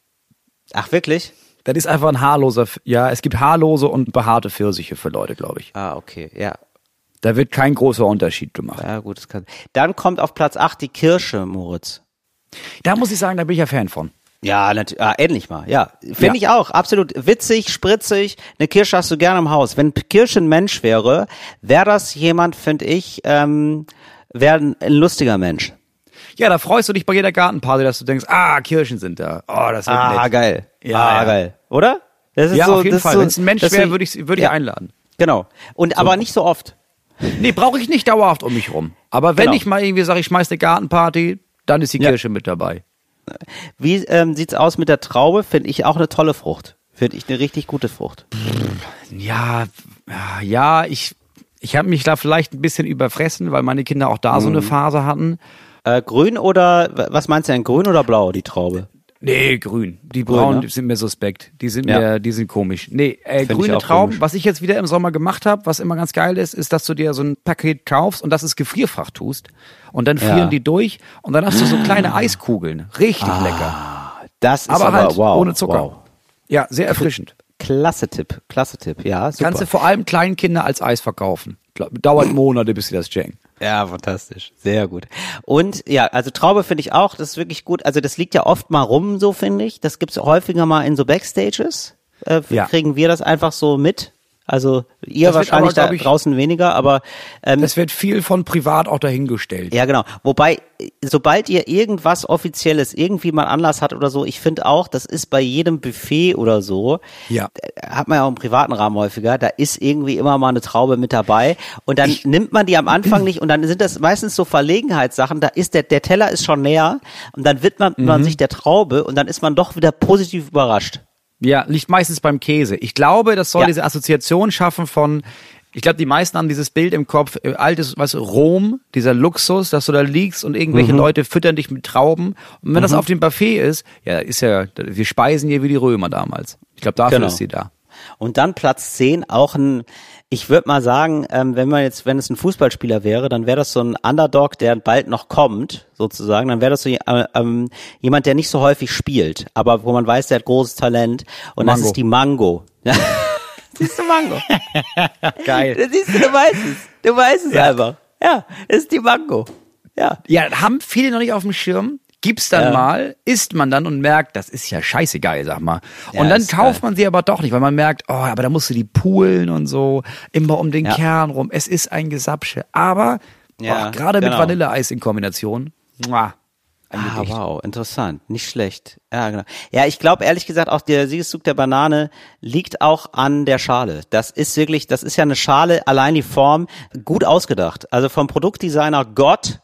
Ach, wirklich? Das ist einfach ein haarloser, ja, es gibt haarlose und behaarte Pfirsiche für Leute, glaube ich. Ah, okay, ja. Da wird kein großer Unterschied gemacht. Ja, gut, das kann. Dann kommt auf Platz 8 die Kirsche, Moritz. Da muss ich sagen, da bin ich ja Fan von. Ja, natürlich. Ah, endlich mal. Ja, finde Ja. ich auch. Absolut witzig, spritzig. Eine Kirsche hast du gerne im Haus. Wenn Kirsche ein Mensch wäre, wäre das jemand, finde ich, ähm, wäre ein lustiger Mensch. Ja, da freust du dich bei jeder Gartenparty, dass du denkst, ah, Kirschen sind da. Oh, das wird Ah, nett. geil. Ja, ah, ja. geil. Oder? Das ist Ja, so, auf jeden Fall. So, Wenn es ein Mensch wäre, so- würde ich, würde ich ja, einladen. Genau. Und aber nicht so oft. Nee, brauche ich nicht dauerhaft um mich rum. Aber wenn Genau. ich mal irgendwie sage, ich schmeiß eine Gartenparty, dann ist die Ja. Kirsche mit dabei. Wie ähm, sieht's aus mit der Traube? Finde ich auch eine tolle Frucht. Finde ich eine richtig gute Frucht. Ja, ja, ich, ich habe mich da vielleicht ein bisschen überfressen, weil meine Kinder auch da so Mhm. eine Phase hatten. Äh, grün oder was meinst du denn? Grün oder blau die Traube? Nee, grün. Die braunen ne? sind mir suspekt. Die sind Ja. mir, die sind komisch. Nee, äh, grüne Trauben. komisch. Was ich jetzt wieder im Sommer gemacht habe, was immer ganz geil ist, ist, dass du dir so ein Paket kaufst und das ins Gefrierfach tust. Und dann frieren Ja. die durch und dann hast du so kleine Eiskugeln. Richtig lecker. Das ist Aber aber, halt wow, ohne Zucker. Wow. Ja, sehr erfrischend. Klasse Tipp, klasse Tipp, ja, super. Kannst du vor allem kleinen Kinder als Eis verkaufen. Dauert Monate, bis sie das checken. ja, fantastisch, sehr gut. Und ja, also Traube finde ich auch, das ist wirklich gut. Also das liegt ja oft mal rum, so finde ich. Das gibt's häufiger mal in so Backstages. Äh, Ja. Kriegen wir das einfach so mit? Also ihr Das wahrscheinlich aber, da ich- draußen weniger, aber ähm, Das wird viel von privat auch dahingestellt. Ja, genau. Wobei, sobald ihr irgendwas Offizielles, irgendwie mal Anlass hat oder so, ich finde auch, das ist bei jedem Buffet oder so, Ja. äh, hat man ja auch im privaten Rahmen häufiger, da ist irgendwie immer mal eine Traube mit dabei und dann nimmt man die am Anfang nicht und dann sind das meistens so Verlegenheitssachen, da ist der, der Teller ist schon leer und dann widmet man Mhm. sich der Traube und dann ist man doch wieder positiv überrascht. Ja, liegt meistens beim Käse. Ich glaube, das soll Ja. diese Assoziation schaffen von, ich glaube, die meisten haben dieses Bild im Kopf, äh, altes, was Rom, dieser Luxus, dass du da liegst und irgendwelche Mhm. Leute füttern dich mit Trauben. Und wenn das auf dem Buffet ist, ja, ist ja, wir speisen hier wie die Römer damals. Ich glaube, dafür Genau. ist sie da. Und dann Platz 10, auch ein, ich würde mal sagen, ähm, wenn man jetzt, wenn es ein Fußballspieler wäre, dann wäre das so ein Underdog, der bald noch kommt, sozusagen. Dann wäre das so äh, ähm, jemand, der nicht so häufig spielt, aber wo man weiß, der hat großes Talent. Und das Mango. ist die Mango. [LAUGHS] Siehst du Mango? [LAUGHS] Geil. Das siehst du, du weißt es. Du weißt es Ja. einfach. Ja, das ist die Mango. Ja. Ja, haben viele noch nicht auf dem Schirm. Gibt's dann Ja. mal, isst man dann und merkt, das ist ja scheiße geil, sag mal. Ja, und dann kauft geil. man sie aber doch nicht, weil man merkt, oh, aber da musst du die poolen und so, immer um den Ja. Kern rum. Es ist ein Gesapsche. Aber Ja, gerade genau. mit Vanilleeis in Kombination, muah, Ah, Gedicht. wow, interessant. Nicht schlecht. Ja, genau. Ja, ich glaube ehrlich gesagt auch der Siegeszug der Banane liegt auch an der Schale. Das ist wirklich, das ist ja eine Schale, allein die Form, gut ausgedacht. Also vom Produktdesigner Gott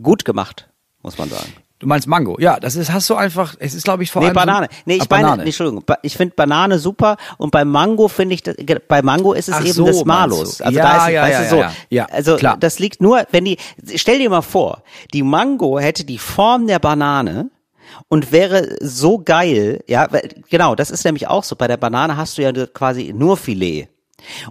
gut gemacht, muss man sagen. Du meinst Mango? Ja, das ist, hast du einfach, es ist glaube ich vor Nee, allem. so- Banane. Nee, ich Ah, meine, Banane. nee, Entschuldigung, ich finde Banane super und bei Mango finde ich, das- bei Mango ist es Ach eben so, das Malus. Also Ja, da ist, ja, weißt ja, du, so, ja. Ja, also klar. das liegt nur, wenn die, stell dir mal vor, die Mango hätte die Form der Banane und wäre so geil, ja, genau, das ist nämlich auch so, bei der Banane hast du ja quasi nur Filet.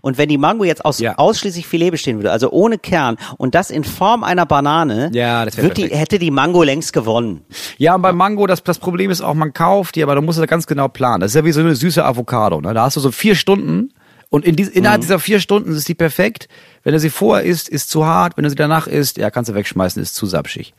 Und wenn die Mango jetzt aus Ja. ausschließlich Filet bestehen würde, also ohne Kern und das in Form einer Banane, Ja, das die, hätte die Mango längst gewonnen. Ja, und beim Mango, das, das Problem ist auch, man kauft die, aber da musst du ganz genau planen. Das ist ja wie so eine süße Avocado. Ne? Da hast du so vier Stunden und in dies, innerhalb Mhm. dieser vier Stunden ist die perfekt. Wenn du sie vorher isst, ist zu hart. Wenn du sie danach isst, ja, kannst du wegschmeißen, ist zu sapschig.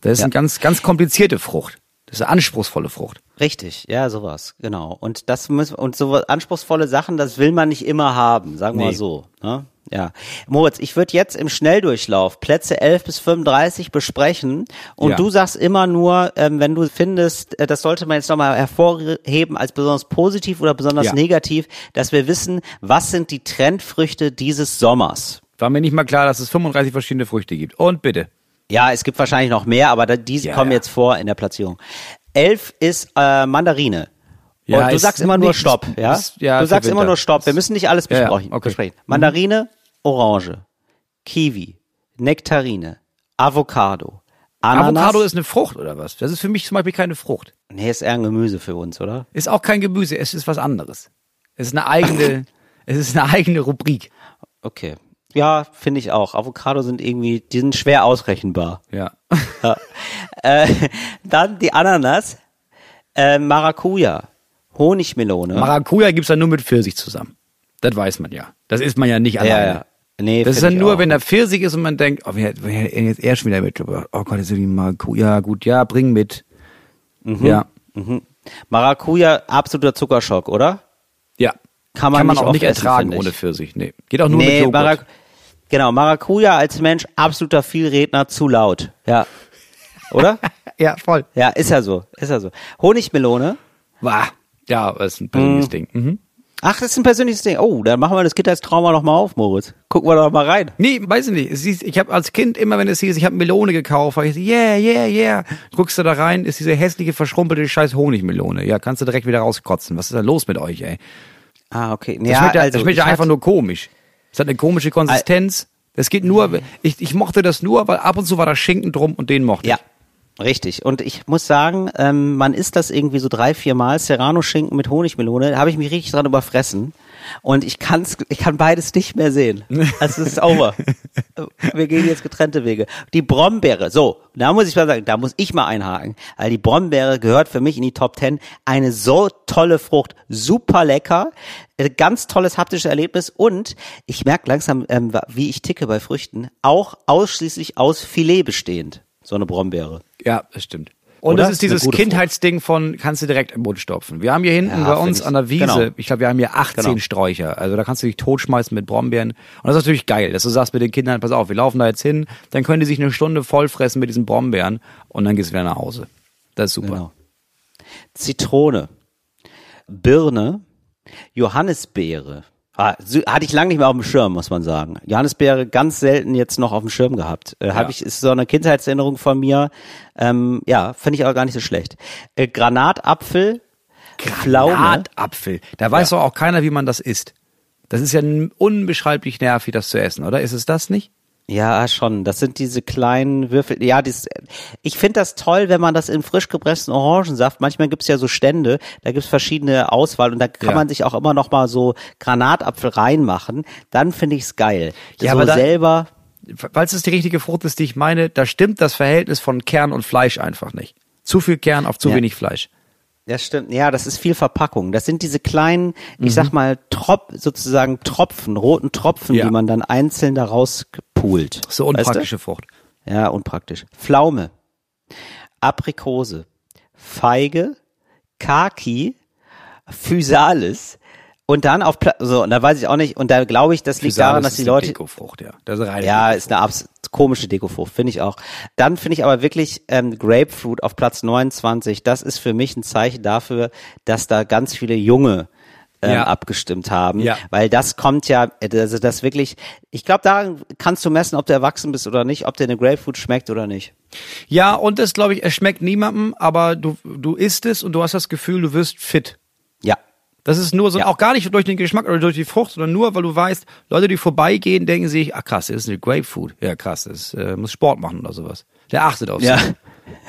Das ist Ja. eine ganz, ganz komplizierte Frucht. Das ist eine anspruchsvolle Frucht. Richtig, ja, sowas, genau. Und das müssen und so anspruchsvolle Sachen, das will man nicht immer haben, sagen wir Nee. mal so. Ne? Ja. Moritz, ich würde jetzt im Schnelldurchlauf Plätze 11 bis 35 besprechen und Ja. du sagst immer nur, ähm, wenn du findest, äh, das sollte man jetzt nochmal hervorheben als besonders positiv oder besonders Ja. negativ, dass wir wissen, was sind die Trendfrüchte dieses Sommers. War mir nicht mal klar, dass es 35 verschiedene Früchte gibt. Und bitte. Ja, es gibt wahrscheinlich noch mehr, aber diese Ja, kommen ja. jetzt vor in der Platzierung. Elf ist äh, Mandarine. Ja, und du sagst immer nur nicht- Stopp, ja? ist- ja, du sagst immer nur Stopp. Wir müssen nicht alles besprechen. okay. besprechen. Mandarine, Orange, Kiwi, Nektarine, Avocado, Ananas. Avocado ist eine Frucht oder was? Das ist für mich zum Beispiel keine Frucht. nee, ist eher ein Gemüse für uns, oder? Ist auch kein Gemüse, es ist was anderes. Es ist eine eigene, [LAUGHS] es ist eine eigene Rubrik. Okay. Ja, finde ich auch. Avocado sind irgendwie, die sind schwer ausrechenbar. Ja. Ja. äh, dann die Ananas, äh, Maracuja, Honigmelone. Maracuja gibt's dann nur mit Pfirsich zusammen. Das weiß man ja. Das isst man ja nicht alleine. ja, ja. Nee, Das ist dann ich nur, auch. wenn da Pfirsich ist und man denkt, oh, wer, wer jetzt er schon wieder mit. Oh Gott, das ist irgendwie Maracuja. Gut, ja, bring mit. Mhm. Ja. Maracuja, absoluter Zuckerschock, oder? Ja. Kann man Kann man nicht auch nicht essen, ertragen ohne Pfirsich. Nee. Geht auch nur mit nee, Joghurt. Marac genau, Maracuja als Mensch, absoluter Vielredner, zu laut. Ja. Oder? [LAUGHS] ja, voll. ja, ist ja so, ist ja so. Honigmelone. Wah. Ja, das ist ein persönliches Ding. Mhm. Ach, das ist ein persönliches Ding. Oh, dann machen wir das Kindheitstrauma noch mal auf, Moritz. Gucken wir doch mal rein. Nee, weiß ich nicht. Ich habe als Kind immer, wenn es hieß, ich habe Melone gekauft, ich so, yeah, yeah, yeah. Guckst du da rein, ist diese hässliche, verschrumpelte scheiß Honigmelone. Ja, kannst du direkt wieder rauskotzen. Was ist da los mit euch, ey? Ah, okay. Das Ja, schmeckt, ja, also das schmeckt ja einfach hatte- nur komisch. Es hat eine komische Konsistenz. Es geht nur, ich, ich mochte das nur, weil ab und zu war da Schinken drum und den mochte Ja, ich. Richtig. Und ich muss sagen, ähm, man isst das irgendwie so drei, vier Mal, Serrano-Schinken mit Honigmelone, da habe ich mich richtig dran überfressen. Und ich kann's, ich kann beides nicht mehr sehen. Also es ist over. [LAUGHS] Wir gehen jetzt getrennte Wege. Die Brombeere, so, da muss ich mal sagen, da muss ich mal einhaken. Weil die Brombeere gehört für mich in die Top Ten. Eine so tolle Frucht, super lecker, äh, ganz tolles haptisches Erlebnis und ich merke langsam, ähm, wie ich ticke bei Früchten, auch ausschließlich aus Filet bestehend. So eine Brombeere. Ja, das stimmt. Und Oder? das ist dieses. Kindheitsding von, kannst du direkt im Mund stopfen. Wir haben hier hinten Ja, bei uns an der Wiese, genau. ich glaube, wir haben hier 18 Genau. Sträucher. Also da kannst du dich totschmeißen mit Brombeeren. Und das ist natürlich geil, dass du sagst mit den Kindern, pass auf, wir laufen da jetzt hin, dann können die sich eine Stunde vollfressen mit diesen Brombeeren und dann gehst du wieder nach Hause. Das ist super. Genau. Zitrone, Birne, Johannisbeere. Ah, so- hatte ich lange nicht mehr auf dem Schirm, muss man sagen. Johannisbeere ganz selten jetzt noch auf dem Schirm gehabt. Äh, hab Ja. ich, ist so eine Kindheitserinnerung von mir. Ähm, ja, finde ich aber gar nicht so schlecht. Äh, Granatapfel, Pflaume. Granatapfel. Da weiß doch auch keiner, wie man das isst. Das ist ja unbeschreiblich nervig, das zu essen, oder? Ist es das nicht? Ja, schon. Das sind diese kleinen Würfel. Ja, dies, ich finde das toll, wenn man das in frisch gepressten Orangensaft, manchmal gibt's ja so Stände, da gibt's verschiedene Auswahl und da kann Ja. man sich auch immer noch mal so Granatapfel reinmachen. Dann finde ich's geil. Ja, so aber da- selber. Falls es die richtige Frucht ist, die ich meine, da stimmt das Verhältnis von Kern und Fleisch einfach nicht. Zu viel Kern auf zu Ja. wenig Fleisch. Das stimmt. Ja, das ist viel Verpackung. Das sind diese kleinen, ich Mhm. sag mal, Trop, sozusagen Tropfen, roten Tropfen, Ja. die man dann einzeln daraus poolt. So Weißt du? unpraktische Frucht. Ja, unpraktisch. Pflaume, Aprikose, Feige, Kaki, Physalis und dann auf Pla so und da weiß ich auch nicht und da glaube ich, das liegt daran, dass die Leute Dekofrucht, ja. Das ist reine ja, ist eine abs komische Dekofrucht, finde ich auch. Dann finde ich aber wirklich ähm, Grapefruit auf Platz 29, das ist für mich ein Zeichen dafür, dass da ganz viele junge ähm, Ja. abgestimmt haben, Ja. weil das kommt ja, also das wirklich, ich glaube, daran kannst du messen, ob du erwachsen bist oder nicht, ob dir eine Grapefruit schmeckt oder nicht. Ja, und das glaube ich, es schmeckt niemandem, aber du, du isst es und du hast das Gefühl, du wirst fit. Ja, Das ist nur so, Ja. auch gar nicht durch den Geschmack oder durch die Frucht, sondern nur, weil du weißt, Leute, die vorbeigehen, denken sich, ach krass, das ist eine Grapefruit. Ja, krass, das äh, muss Sport machen oder sowas. Der achtet auf Ja. sich.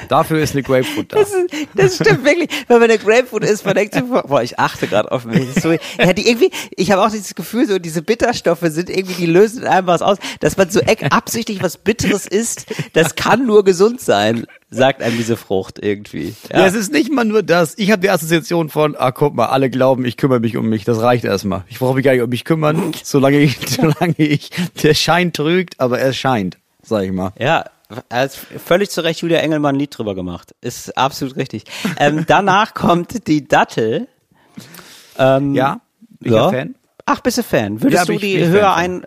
Dafür ist eine Grapefruit da. Das, ist, das stimmt wirklich. Wenn man eine Grapefruit isst, man denkt sich, boah, ich achte gerade auf mich. So, ja, die irgendwie, ich habe auch dieses Gefühl, so diese Bitterstoffe sind irgendwie, die lösen in einem was aus, dass man so eck absichtlich was Bitteres isst, das kann nur gesund sein, sagt einem diese Frucht irgendwie. Ja, ja es ist nicht mal nur das. Ich habe die Assoziation von, ah, guck mal, alle glauben, ich kümmere mich um mich. Das reicht erstmal. Ich brauche mich gar nicht um mich kümmern, solange ich, [LAUGHS] solange ich, der Schein trügt, aber er scheint, sag ich mal. Ja, als völlig zu Recht Julia Engelmann ein Lied drüber gemacht. Ist absolut richtig. Ähm, [LAUGHS] danach kommt die Dattel. Ähm, ja, bin ja. Fan. Ach, bist du Fan? Würdest ja, du die höher ein,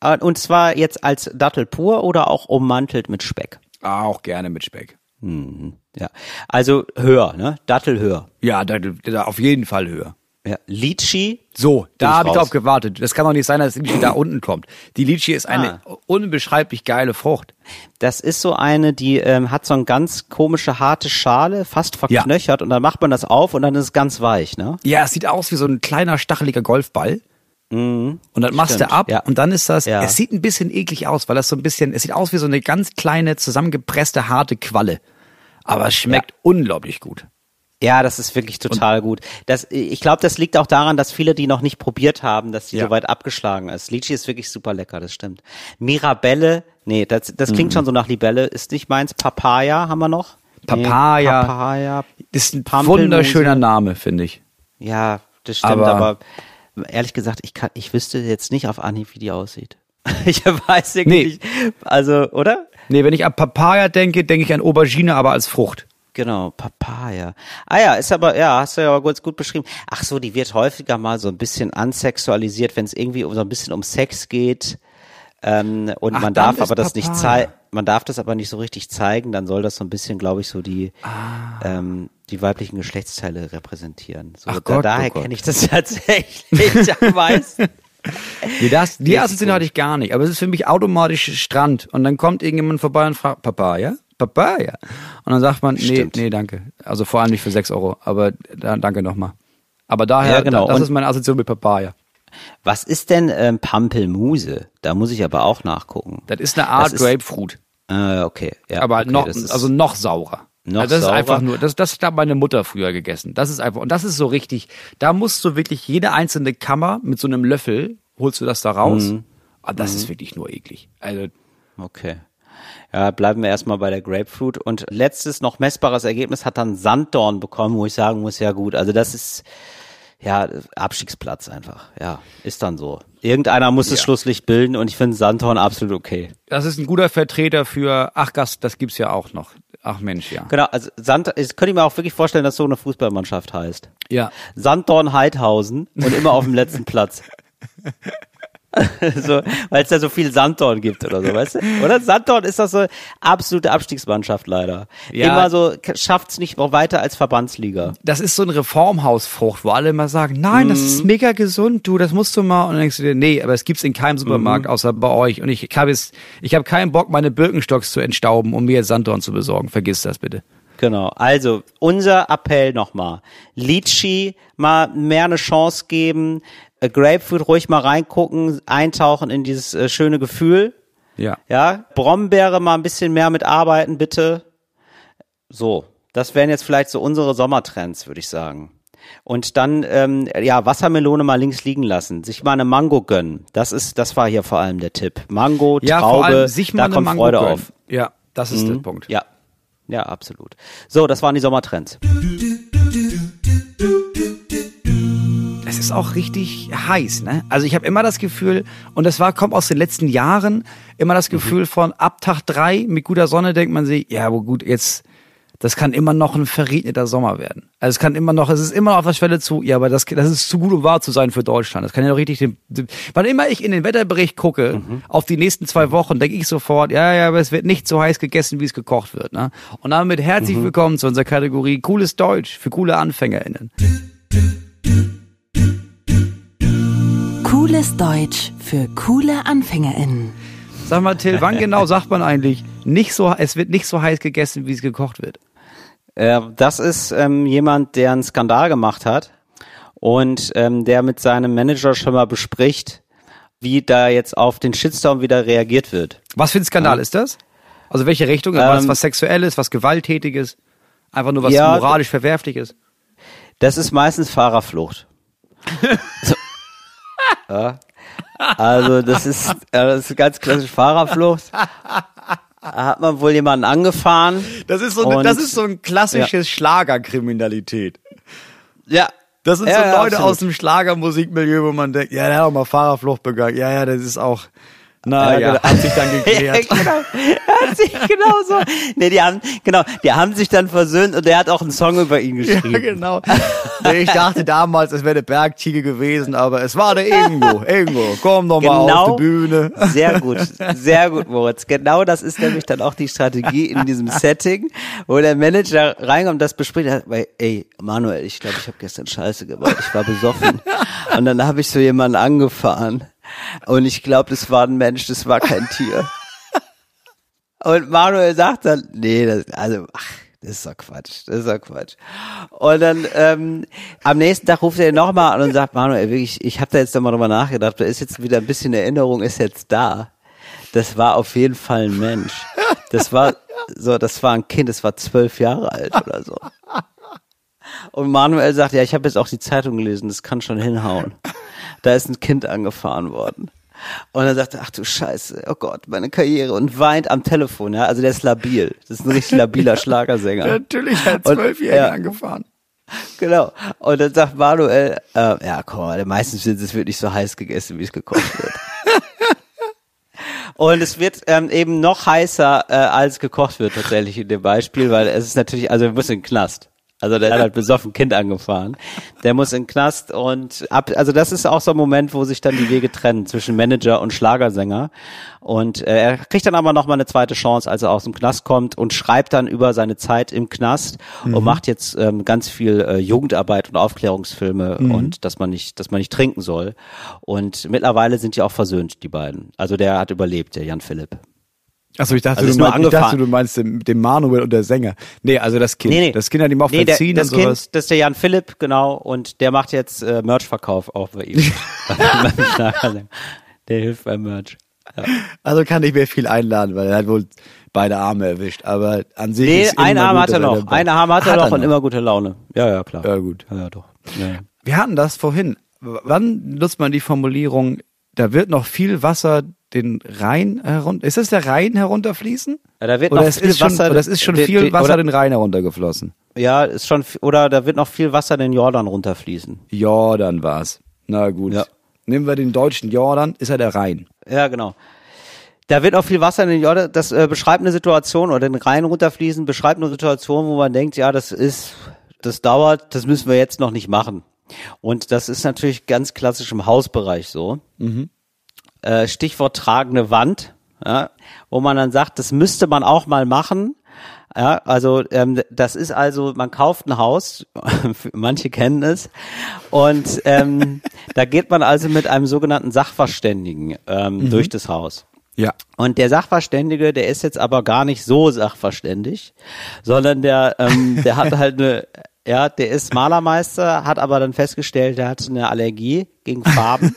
äh, und zwar jetzt als Dattel pur oder auch ummantelt mit Speck? Auch gerne mit Speck. Mhm. Ja, also höher, ne? Dattel höher. Ja, Dattel, auf jeden Fall höher. Ja, Litchi. So, da habe ich drauf gewartet. Das kann doch nicht sein, dass Litchi da unten kommt. Die Litchi ist eine ah. unbeschreiblich geile Frucht. Das ist so eine, die ähm, hat so eine ganz komische harte Schale, fast verknöchert ja. und dann macht man das auf und dann ist es ganz weich, ne? Ja, es sieht aus wie so ein kleiner stacheliger Golfball. Mhm. Und dann machst Stimmt. du ab ja. und dann ist das, ja. es sieht ein bisschen eklig aus, weil das so ein bisschen, es sieht aus wie so eine ganz kleine, zusammengepresste, harte Qualle. Aber es schmeckt unglaublich gut. Ja, das ist wirklich total und gut. Das, ich glaube, das liegt auch daran, dass viele die noch nicht probiert haben, dass die ja. so weit abgeschlagen ist. Litchi ist wirklich super lecker, das stimmt. Mirabelle, nee, das, das klingt mhm. schon so nach Libelle, ist nicht meins. Papaya haben wir noch? Papaya. Nee, Papaya. Ist ein wunderschöner Name, finde ich. Ja, das stimmt, aber, aber, ehrlich gesagt, ich kann, ich wüsste jetzt nicht auf Anhieb, wie die aussieht. [LAUGHS] ich weiß irgendwie nee. nicht. Also, oder? Nee, wenn ich an Papaya denke, denke ich an Aubergine, aber als Frucht. Genau, Papaya. Ah ja, ist aber, ja, hast du ja gut, gut beschrieben. Ach so, die wird häufiger mal so ein bisschen ansexualisiert, wenn es irgendwie so ein bisschen um Sex geht. Ähm, und Ach, man darf aber das nicht zeigen, man darf das aber nicht so richtig zeigen, dann soll das so ein bisschen, glaube ich, so die, ah. ähm, die weiblichen Geschlechtsteile repräsentieren. So, Ach Gott, daher oh kenne ich das [LAUGHS] tatsächlich am meisten. [LAUGHS] Nee, das, die Assoziation hatte ich gar nicht, aber es ist für mich automatisch Strand und dann kommt irgendjemand vorbei und fragt, Papa, ja? Papaya. Und dann sagt man, nee, Stimmt. nee, danke. Also vor allem nicht für sechs Euro, aber da, danke nochmal. Aber daher, ja, genau. das ist meine Assoziation mit Papaya. Was ist denn ähm, Pampelmuse? Da muss ich aber auch nachgucken. Das ist eine Art Grapefruit. Äh, okay. Ja, aber okay, noch, also noch saurer. Noch also das saurer. ist einfach nur, das, das hat meine Mutter früher gegessen. Das ist einfach, und das ist so richtig, da musst du wirklich jede einzelne Kammer mit so einem Löffel, holst du das da raus. Mhm. Aber ah, das mhm. ist wirklich nur eklig. Also. Okay. Ja, bleiben wir erstmal bei der Grapefruit. Und letztes noch messbares Ergebnis hat dann Sanddorn bekommen, wo ich sagen muss, ja gut, also das ist ja Abstiegsplatz einfach. Ja, ist dann so. Irgendeiner muss das Schlusslicht bilden und ich finde Sanddorn absolut okay. Das ist ein guter Vertreter für, ach Gast, das gibt's ja auch noch. Ach Mensch, ja. Genau, also Sand, ich könnte mir auch wirklich vorstellen, dass so eine Fußballmannschaft heißt. Ja. Sanddorn Heidhausen und immer auf dem letzten Platz. [LAUGHS] [LAUGHS] so, weil es da so viel Sanddorn gibt oder so, weißt du? Oder? Sanddorn ist das so absolute Abstiegsmannschaft leider. Ja. Immer so, schafft's nicht noch weiter als Verbandsliga. Das ist so ein Reformhausfrucht, wo alle immer sagen, nein, mm. das ist mhm. mega gesund, du, das musst du mal. Und dann denkst du dir, nee, aber es gibt's in keinem Supermarkt, mm. außer bei euch. Und ich habe jetzt, ich habe keinen Bock, meine Birkenstocks zu entstauben, um mir jetzt Sanddorn zu besorgen. Vergiss das bitte. Genau. Also unser Appell nochmal: Litchi mal mehr eine Chance geben. Äh, Grapefruit ruhig mal reingucken, eintauchen in dieses äh, schöne Gefühl. Ja. Ja. Brombeere mal ein bisschen mehr mitarbeiten, bitte. So. Das wären jetzt vielleicht so unsere Sommertrends, würde ich sagen. Und dann, ähm, ja, Wassermelone mal links liegen lassen, sich mal eine Mango gönnen. Das ist, das war hier vor allem der Tipp. Mango, ja, Traube, vor allem sich mal da kommt Mango Freude gönnen. auf. Ja, das ist mhm. der Punkt. Ja, ja, absolut. So, das waren die Sommertrends. Es ist auch richtig heiß, ne? Also ich habe immer das Gefühl, und das war kommt aus den letzten Jahren, immer das Gefühl mhm. von ab Tag drei mit guter Sonne denkt man sich, ja, aber gut, jetzt das kann immer noch ein verregneter Sommer werden. Also es kann immer noch, es ist immer noch auf der Schwelle zu, ja, aber das, das ist zu gut, um wahr zu sein für Deutschland. Das kann ja noch richtig, den, wann immer ich in den Wetterbericht gucke, mhm. auf die nächsten zwei Wochen, denke ich sofort, ja, ja, aber es wird nicht so heiß gegessen, wie es gekocht wird. Ne? Und damit herzlich mhm. willkommen zu unserer Kategorie Cooles Deutsch für coole AnfängerInnen. Cooles Deutsch für coole AnfängerInnen. Sag mal, Till, wann genau sagt man eigentlich, nicht so, es wird nicht so heiß gegessen, wie es gekocht wird? Äh, das ist ähm, jemand, der einen Skandal gemacht hat und ähm, der mit seinem Manager schon mal bespricht, wie da jetzt auf den Shitstorm wieder reagiert wird. Was für ein Skandal ja. ist das? Also welche Richtung? was, Ähm, was Sexuelles, was Gewalttätiges? Einfach nur was Ja, moralisch Verwerfliches? Das ist meistens Fahrerflucht. so. [LAUGHS] ja. Also das ist, ja, das ist ganz klassisch Fahrerflucht. Da hat man wohl jemanden angefahren. Das ist so, Und- das ist so ein klassisches Schlagerkriminalität. Ja. Das sind Ja, so ja, Leute absolut. aus dem Schlagermusikmilieu, wo man denkt, ja, der hat auch mal Fahrerflucht begangen. Ja, ja, das ist auch, na Ja, ja, genau. hat sich dann [LAUGHS] geklärt. Ja, genau. Hat sich genau so. Nee, die haben, genau, die haben sich dann versöhnt und der hat auch einen Song über ihn [LAUGHS] Ja, geschrieben. genau. [LAUGHS] Nee, Ich dachte damals, es wäre eine Bergziege gewesen, aber es war der Ingo. Ingo, komm doch mal Genau. auf die Bühne. Sehr gut, sehr gut, Moritz. Genau das ist nämlich dann auch die Strategie in diesem Setting, wo der Manager reinkommt das bespricht. Er weil, ey, Manuel, ich glaube, ich habe gestern Scheiße gebaut. Ich war besoffen. Und dann habe ich so jemanden angefahren. Und ich glaube, das war ein Mensch, das war kein Tier. Und Manuel sagt dann, nee, das, also, ach, das ist doch Quatsch, das ist doch Quatsch. Und dann ähm, am nächsten Tag ruft er nochmal an und sagt, Manuel, wirklich, ich habe da jetzt nochmal drüber nachgedacht, da ist jetzt wieder ein bisschen Erinnerung, ist jetzt da. Das war auf jeden Fall ein Mensch. Das war so, das war ein Kind, das war zwölf Jahre alt oder so. Und Manuel sagt, ja, ich habe jetzt auch die Zeitung gelesen, das kann schon hinhauen. Da ist ein Kind angefahren worden. Und er, ach du Scheiße, oh Gott, meine Karriere und weint am Telefon, ja. Also der ist labil. Das ist ein richtig labiler [LAUGHS] Schlagersänger. Natürlich hat Zwölfjähriger ja. angefahren. Genau. Und dann sagt Manuel, äh, ja, komm mal, meistens wird es wird nicht so heiß gegessen, wie es gekocht wird. [LAUGHS] Und es wird ähm, eben noch heißer, äh, als gekocht wird tatsächlich in dem Beispiel, weil es ist natürlich, also wir müssen in den Knast. Also der hat halt besoffen Kind angefahren. Der muss in den Knast und ab, also das ist auch so ein Moment, wo sich dann die Wege trennen zwischen Manager und Schlagersänger. Und äh, er kriegt dann aber nochmal eine zweite Chance, als er aus dem Knast kommt und schreibt dann über seine Zeit im Knast und macht jetzt ähm, ganz viel äh, Jugendarbeit und Aufklärungsfilme und dass man nicht, dass man nicht trinken soll. Und mittlerweile sind die auch versöhnt, die beiden. Also der hat überlebt, der Jan Philipp. Achso, ich dachte, Also du, meinst, ich dachte du meinst den, den Manuel und der Sänger. Nee, also das Kind. Das Kind hat ihm auch nee, verziehen der, das und sowas. Kind, das ist der Jan Philipp, genau, und der macht jetzt äh, Merch-Verkauf auch bei ihm. [LAUGHS] [LAUGHS] Der hilft beim Merch. Ja. Also kann nicht mehr viel einladen, weil er hat wohl beide Arme erwischt. Aber an sich Nee, ist immer ein Arm gut, hat er noch. Einen Arm hat, er Hat noch er und noch? immer gute Laune. Ja, ja, klar. Ja, gut. Ja, ja, doch. Ja. Wir hatten das vorhin. Wann nutzt man die Formulierung, da wird noch viel Wasser den Rhein herunter, ist das der Rhein herunterfließen? Ja, da wird Oder noch viel ist schon, Wasser. es ist schon viel Wasser oder, den Rhein heruntergeflossen. Ja, ist schon, oder da wird noch viel Wasser den Jordan runterfließen. Jordan war's. Na gut. Ja. Nehmen wir den deutschen Jordan, ist er der Rhein. Ja, genau. Da wird noch viel Wasser in den Jordan. Das äh, beschreibt eine Situation oder den Rhein runterfließen, beschreibt eine Situation, wo man denkt, ja, das ist, das dauert, das müssen wir jetzt noch nicht machen. Und das ist natürlich ganz klassisch im Hausbereich so. Äh, Stichwort tragende Wand, ja, wo man dann sagt, das müsste man auch mal machen. Ja, also ähm, das ist also, man kauft ein Haus, [LAUGHS] manche kennen es, und ähm, [LAUGHS] da geht man also mit einem sogenannten Sachverständigen ähm, durch das Haus. Ja. Und der Sachverständige, der ist jetzt aber gar nicht so sachverständig, sondern der, ähm, der hat [LAUGHS] halt eine, ja, der ist Malermeister, hat aber dann festgestellt, der hat eine Allergie gegen Farben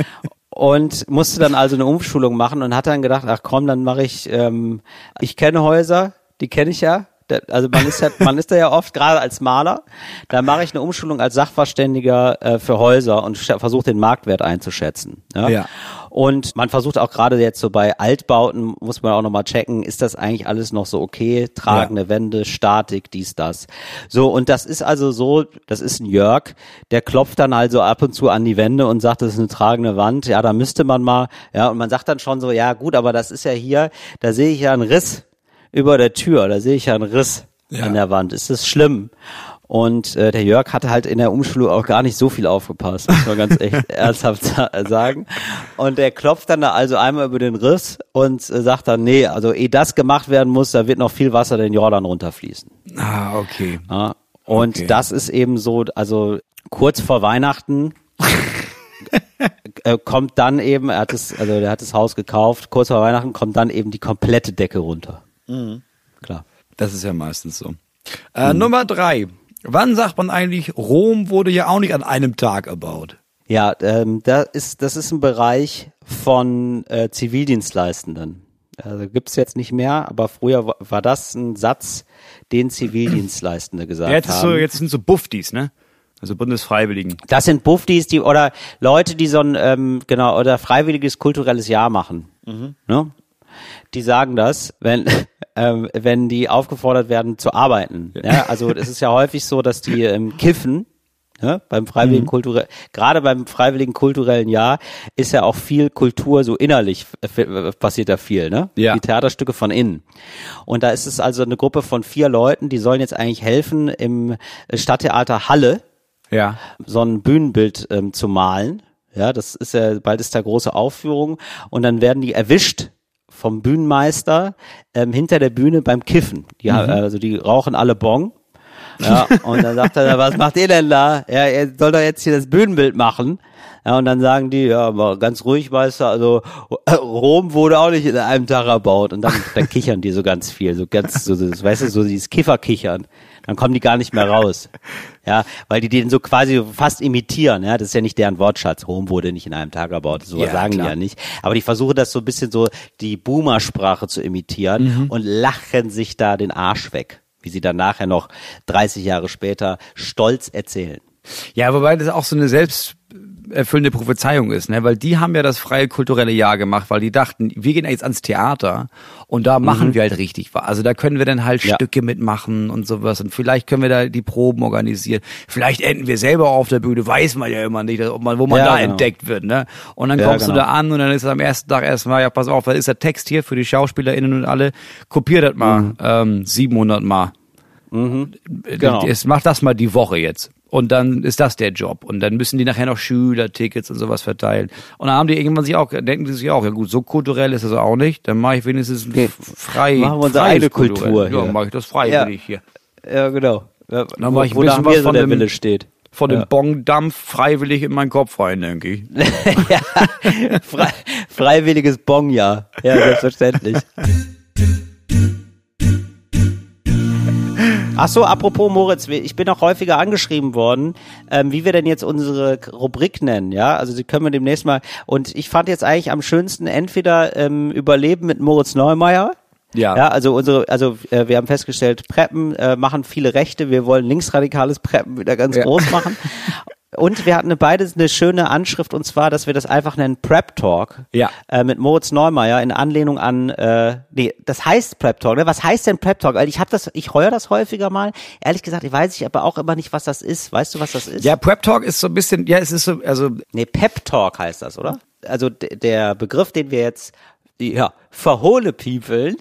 [LAUGHS] und musste dann also eine Umschulung machen und hat dann gedacht, ach komm, dann mache ich, ähm, ich kenne Häuser, die kenne ich ja. Also man ist ja, [LAUGHS] man ist da ja oft gerade als Maler. Da mache ich eine Umschulung als Sachverständiger äh, für Häuser und versuche den Marktwert einzuschätzen. Ja? Ja. Und man versucht auch gerade jetzt so bei Altbauten, muss man auch nochmal checken, ist das eigentlich alles noch so okay? Tragende Wände, Statik, dies, das. So, und das ist also so, das ist ein Jörg, der klopft dann also ab und zu an die Wände und sagt, das ist eine tragende Wand. Ja, da müsste man mal, ja, und man sagt dann schon so, ja gut, aber das ist ja hier, da sehe ich ja einen Riss über der Tür, da sehe ich ja einen Riss Ja. an der Wand. Ist das schlimm? Und äh, der Jörg hatte halt in der Umschulung auch gar nicht so viel aufgepasst, muss man ganz [LAUGHS] echt ernsthaft sa- sagen. Und der klopft dann da also einmal über den Riss und äh, sagt dann, nee, also ehe das gemacht werden muss, da wird noch viel Wasser den Jordan runterfließen. Ah, okay. Ja? Und Okay. das ist eben so, also kurz vor Weihnachten äh, kommt dann eben, er hat es, also der hat das Haus gekauft, kurz vor Weihnachten kommt dann eben die komplette Decke runter. Klar. Das ist ja meistens so. Äh, Nummer drei. Wann sagt man eigentlich, Rom wurde ja auch nicht an einem Tag erbaut? Ja, ähm, da ist, das ist ein Bereich von äh, Zivildienstleistenden. Also gibt's jetzt nicht mehr, aber früher wa- war das ein Satz, den Zivildienstleistende gesagt Jetzt, ist haben. so, jetzt sind so Buffdies, ne? Also Bundesfreiwilligen. Das sind Buffdies, die oder Leute, die so ein ähm, genau oder freiwilliges kulturelles Jahr machen. Ne? Die sagen das, wenn [LAUGHS] ähm, wenn die aufgefordert werden zu arbeiten. Ja, also es ist ja häufig so, dass die ähm, kiffen. Ja, beim freiwilligen kulturell, gerade beim freiwilligen kulturellen Jahr ist ja auch viel Kultur so innerlich f- f- passiert da viel, ne? Ja. Die Theaterstücke von innen. Und da ist es also eine Gruppe von vier Leuten, die sollen jetzt eigentlich helfen im Stadttheater Halle Ja. so ein Bühnenbild ähm, zu malen. Ja, das ist ja, bald ist da große Aufführung und dann werden die erwischt vom Bühnenmeister ähm, hinter der Bühne beim Kiffen. Die, ha- Also die rauchen alle Bong. Ja, und dann sagt er, was macht ihr denn da? Ja, er soll doch jetzt hier das Bühnenbild machen. Ja, und dann sagen die, ja, aber ganz ruhig, Meister, also [LAUGHS] Rom wurde auch nicht in einem Tag erbaut. Und dann, dann kichern die so ganz viel, so ganz, so, so, weißt du, so dieses Kifferkichern. Dann kommen die gar nicht mehr raus. Ja, weil die den so quasi fast imitieren, ja. Das ist ja nicht deren Wortschatz. Rom wurde nicht in einem Tag erbaut. So Ja, sagen die klar. ja nicht. Aber die versuchen das so ein bisschen so die Boomer-Sprache zu imitieren Mhm. und lachen sich da den Arsch weg. Wie sie dann nachher noch 30 Jahre später stolz erzählen. Ja, wobei das auch so eine selbsterfüllende Prophezeiung ist, ne? Weil die haben ja das freie kulturelle Jahr gemacht, weil die dachten, wir gehen jetzt ans Theater und da machen wir halt richtig was. Also da können wir dann halt Ja. Stücke mitmachen und sowas und vielleicht können wir da die Proben organisieren. Vielleicht enden wir selber auf der Bühne, weiß man ja immer nicht, ob man, wo man Ja, da genau. entdeckt wird, ne? Und dann Ja, kommst du genau. da an und dann ist am ersten Tag erstmal, ja, pass auf, da ist der Text hier für die SchauspielerInnen und alle, kopiert das mal, Mhm. ähm, 700 Mal. Genau. Es macht das mal die Woche jetzt. Und dann ist das der Job. Und dann müssen die nachher noch Schülertickets und sowas verteilen. Und dann haben die irgendwann sich auch, denken die sich auch, ja gut, so kulturell ist das auch nicht. Dann mache ich wenigstens Okay. frei. Machen wir unsere eigene. Kultur Ja, mache ich das freiwillig hier. Ja, genau. Ja, Dann wo, mach ich ein bisschen was von der dem- Wille steht. Von dem Ja. Bongdampf freiwillig in meinen Kopf rein, denke ich. [LAUGHS] ja, frei, freiwilliges Bongjahr. Ja, selbstverständlich. [LAUGHS] Ach so, apropos Moritz, ich bin auch häufiger angeschrieben worden, ähm, wie wir denn jetzt unsere Rubrik nennen, ja? Also die können wir demnächst mal. Und ich fand jetzt eigentlich am schönsten entweder ähm, Überleben mit Moritz Neumeier. Ja. Ja, also unsere, also äh, wir haben festgestellt, Preppen äh, machen viele Rechte. Wir wollen linksradikales Preppen wieder ganz Ja. groß machen. [LAUGHS] Und wir hatten eine, beides eine schöne Anschrift und zwar, dass wir das einfach nennen Prep Talk. Ja. Äh, mit Moritz Neumeier in Anlehnung an, äh, nee, das heißt Prep Talk. Ne? Was heißt denn Prep Talk? Weil ich habe das, ich heuer das häufiger mal. Ehrlich gesagt, ich weiß ich aber auch immer nicht, was das ist. Weißt du, was das ist? Ja, Prep Talk ist so ein bisschen, ja, es ist so, also, Nee, Pep Talk heißt das, oder? Also der Begriff, den wir jetzt ja, verhohle piepeln,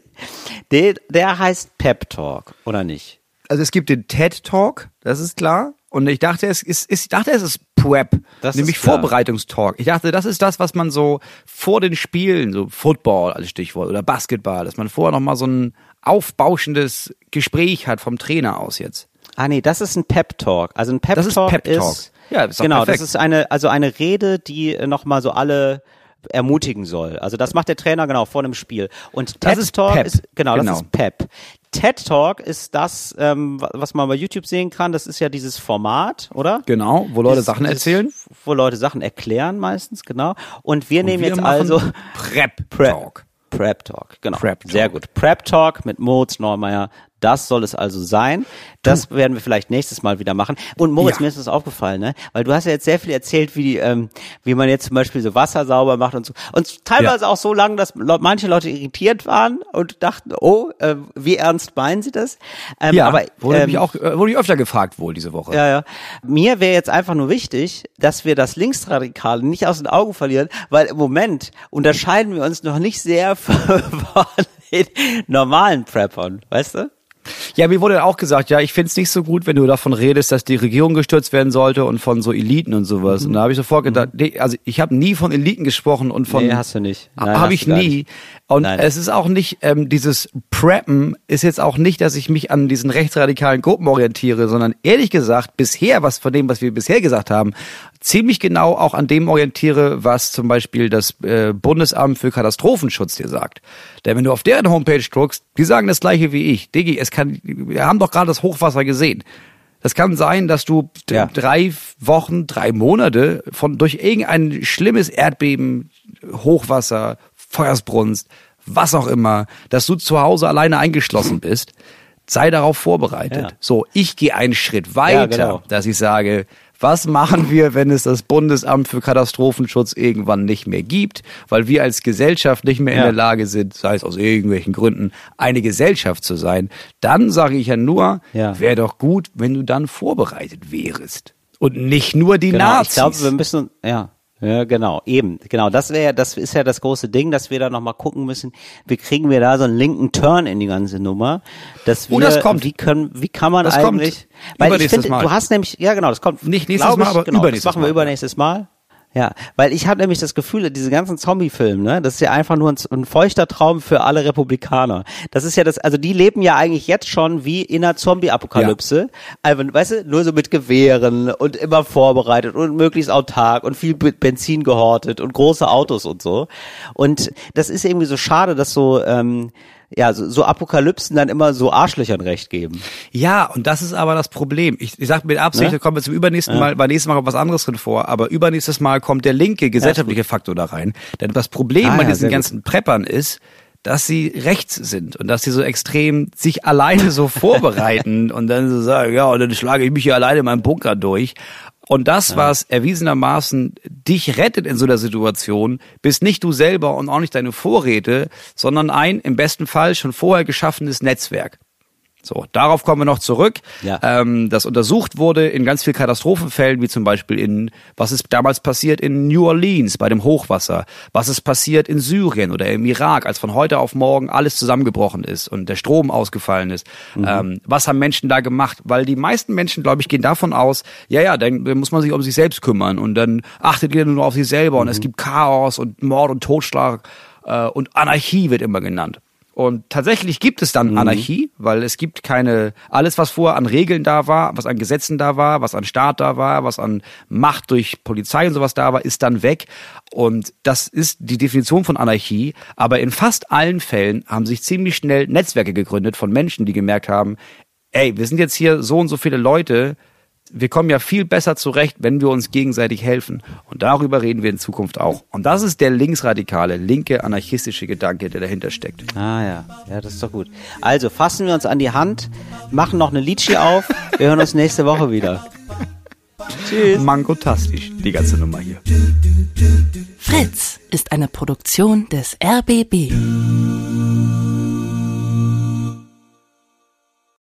der, der heißt Pep Talk, oder nicht? also es gibt den TED Talk, das ist klar. Und ich dachte, es ist, ist ich dachte, es ist Prep, Das nämlich ist. Vorbereitungstalk. Ich dachte, das ist das, was man so vor den Spielen, so Football als Stichwort oder Basketball, dass man vorher noch mal so ein aufbauschendes Gespräch hat vom Trainer aus jetzt. Ah nee, das ist ein Pep Talk. Also ein Pep Das ist Talk Pep Talk. ist Ja, ist doch genau, perfekt. das ist eine also eine Rede, die nochmal so alle ermutigen soll. Also das macht der Trainer genau vor einem Spiel. Und Das TED ist Talk Pep. ist genau, Genau. das ist Pep. TED Talk ist das, ähm, wa- was man bei YouTube sehen kann. Das ist ja dieses Format, oder? Genau, wo Leute Dieses- Sachen erzählen. Wo Leute Sachen erklären meistens, genau. Und wir nehmen Wir jetzt also Prep Prep Talk. Prep Talk, genau. Prep Talk. Sehr gut. Prep Talk mit Moritz Neumeier. Das soll es also sein. Das werden wir vielleicht nächstes Mal wieder machen. Und Moritz, Ja. mir ist das aufgefallen, ne? Weil du hast ja jetzt sehr viel erzählt, wie die, ähm, wie man jetzt zum Beispiel so Wasser sauber macht und so. Und teilweise auch so lange, dass manche Leute irritiert waren und dachten, oh, äh, wie ernst meinen sie das? Ähm, Ja, aber wurde ähm, mich auch, äh, wurde ich öfter gefragt wohl diese Woche. ja, ja. Mir wäre jetzt einfach nur wichtig, dass wir das Linksradikale nicht aus den Augen verlieren, weil im Moment unterscheiden wir uns noch nicht sehr [LAUGHS] von den normalen Preppern, weißt du? Ja, mir wurde auch gesagt, ja, ich find's nicht so gut, wenn du davon redest, dass die Regierung gestürzt werden sollte und von so Eliten und sowas. Mhm. Und da habe ich sofort gedacht, nee, also ich habe nie von Eliten gesprochen und von Nee, hast du nicht. Habe ich nie. nicht. Und Nein. es ist auch nicht ähm, dieses Preppen ist jetzt auch nicht, dass ich mich an diesen rechtsradikalen Gruppen orientiere, sondern ehrlich gesagt bisher was von dem, was wir bisher gesagt haben, ziemlich genau auch an dem orientiere, was zum Beispiel das äh, Bundesamt für Katastrophenschutz dir sagt. Denn wenn du auf deren Homepage druckst, die sagen das gleiche wie ich. Diggi, es kann, wir haben doch gerade das Hochwasser gesehen. Das kann sein, dass du Ja. drei Wochen, drei Monate von durch irgendein schlimmes Erdbeben, Hochwasser, Feuersbrunst, was auch immer, dass du zu Hause alleine eingeschlossen bist, sei darauf vorbereitet. Ja. So, ich gehe einen Schritt weiter, Ja, genau. dass ich sage, was machen wir, wenn es das Bundesamt für Katastrophenschutz irgendwann nicht mehr gibt, weil wir als Gesellschaft nicht mehr in Ja. der Lage sind, sei es aus irgendwelchen Gründen, eine Gesellschaft zu sein, dann sage ich ja nur, Ja. wäre doch gut, wenn du dann vorbereitet wärst. Und nicht nur die Genau, Nazis. ich glaube, wir müssen, ja. Ja, genau, eben, genau. Das wäre, das ist ja das große Ding, dass wir da nochmal gucken müssen, wie kriegen wir da so einen linken Turn in die ganze Nummer, dass wir, Oh, das kommt. wie können, wie kann man Das kommt eigentlich, weil ich finde, du hast nämlich, ja genau, das kommt Nicht nächstes Mal, ich, aber genau, übernächstes das machen wir Mal. übernächstes Mal. Ja, weil ich habe nämlich das Gefühl, diese ganzen Zombie-Filme, ne, das ist ja einfach nur ein, ein feuchter Traum für alle Republikaner. Das ist ja das, also die leben ja eigentlich jetzt schon wie in einer Zombie-Apokalypse. Also, weißt du, nur so mit Gewehren und immer vorbereitet und möglichst autark und viel Be- Benzin gehortet und große Autos und so. Und das ist irgendwie so schade, dass so, ähm, ja, so, so Apokalypsen dann immer so Arschlöchern recht geben. Ja, und das ist aber das Problem. Ich, ich sage mit Absicht, Ne? da kommen wir zum übernächsten Mal, beim nächsten Mal kommt was anderes drin vor, aber übernächstes Mal kommt der linke gesellschaftliche Faktor da rein. Denn das Problem Ah, bei ja, diesen sehr gut. ganzen Preppern ist, dass sie rechts sind und dass sie so extrem sich alleine so [LAUGHS] vorbereiten und dann so sagen, ja, und dann schlage ich mich hier alleine in meinem Bunker durch. Und das, was erwiesenermaßen dich rettet in so einer Situation, bist nicht du selber und auch nicht deine Vorräte, sondern ein im besten Fall schon vorher geschaffenes Netzwerk. So, darauf kommen wir noch zurück. Ja. Ähm, das untersucht wurde in ganz vielen Katastrophenfällen, wie zum Beispiel in, was ist damals passiert in New Orleans bei dem Hochwasser, was ist passiert in Syrien oder im Irak, als von heute auf morgen alles zusammengebrochen ist und der Strom ausgefallen ist. Ähm, was haben Menschen da gemacht? Weil die meisten Menschen, glaube ich, gehen davon aus, ja, ja, dann muss man sich um sich selbst kümmern und dann achtet jeder nur auf sich selber und es gibt Chaos und Mord und Totschlag äh, und Anarchie wird immer genannt. Und tatsächlich gibt es dann Anarchie, weil es gibt keine, alles was vorher an Regeln da war, was an Gesetzen da war, was an Staat da war, was an Macht durch Polizei und sowas da war, ist dann weg. Und das ist die Definition von Anarchie. Aber in fast allen Fällen haben sich ziemlich schnell Netzwerke gegründet von Menschen, die gemerkt haben, ey, wir sind jetzt hier so und so viele Leute, wir kommen ja viel besser zurecht, wenn wir uns gegenseitig helfen. Und darüber reden wir in Zukunft auch. Und das ist der linksradikale, linke, anarchistische Gedanke, der dahinter steckt. Ah ja, ja, das ist doch gut. Also fassen wir uns an die Hand, machen noch eine Litschi auf. Wir hören uns nächste Woche wieder. Tschüss. Mangotastisch, die ganze Nummer hier. Fritz ist eine Produktion des RBB.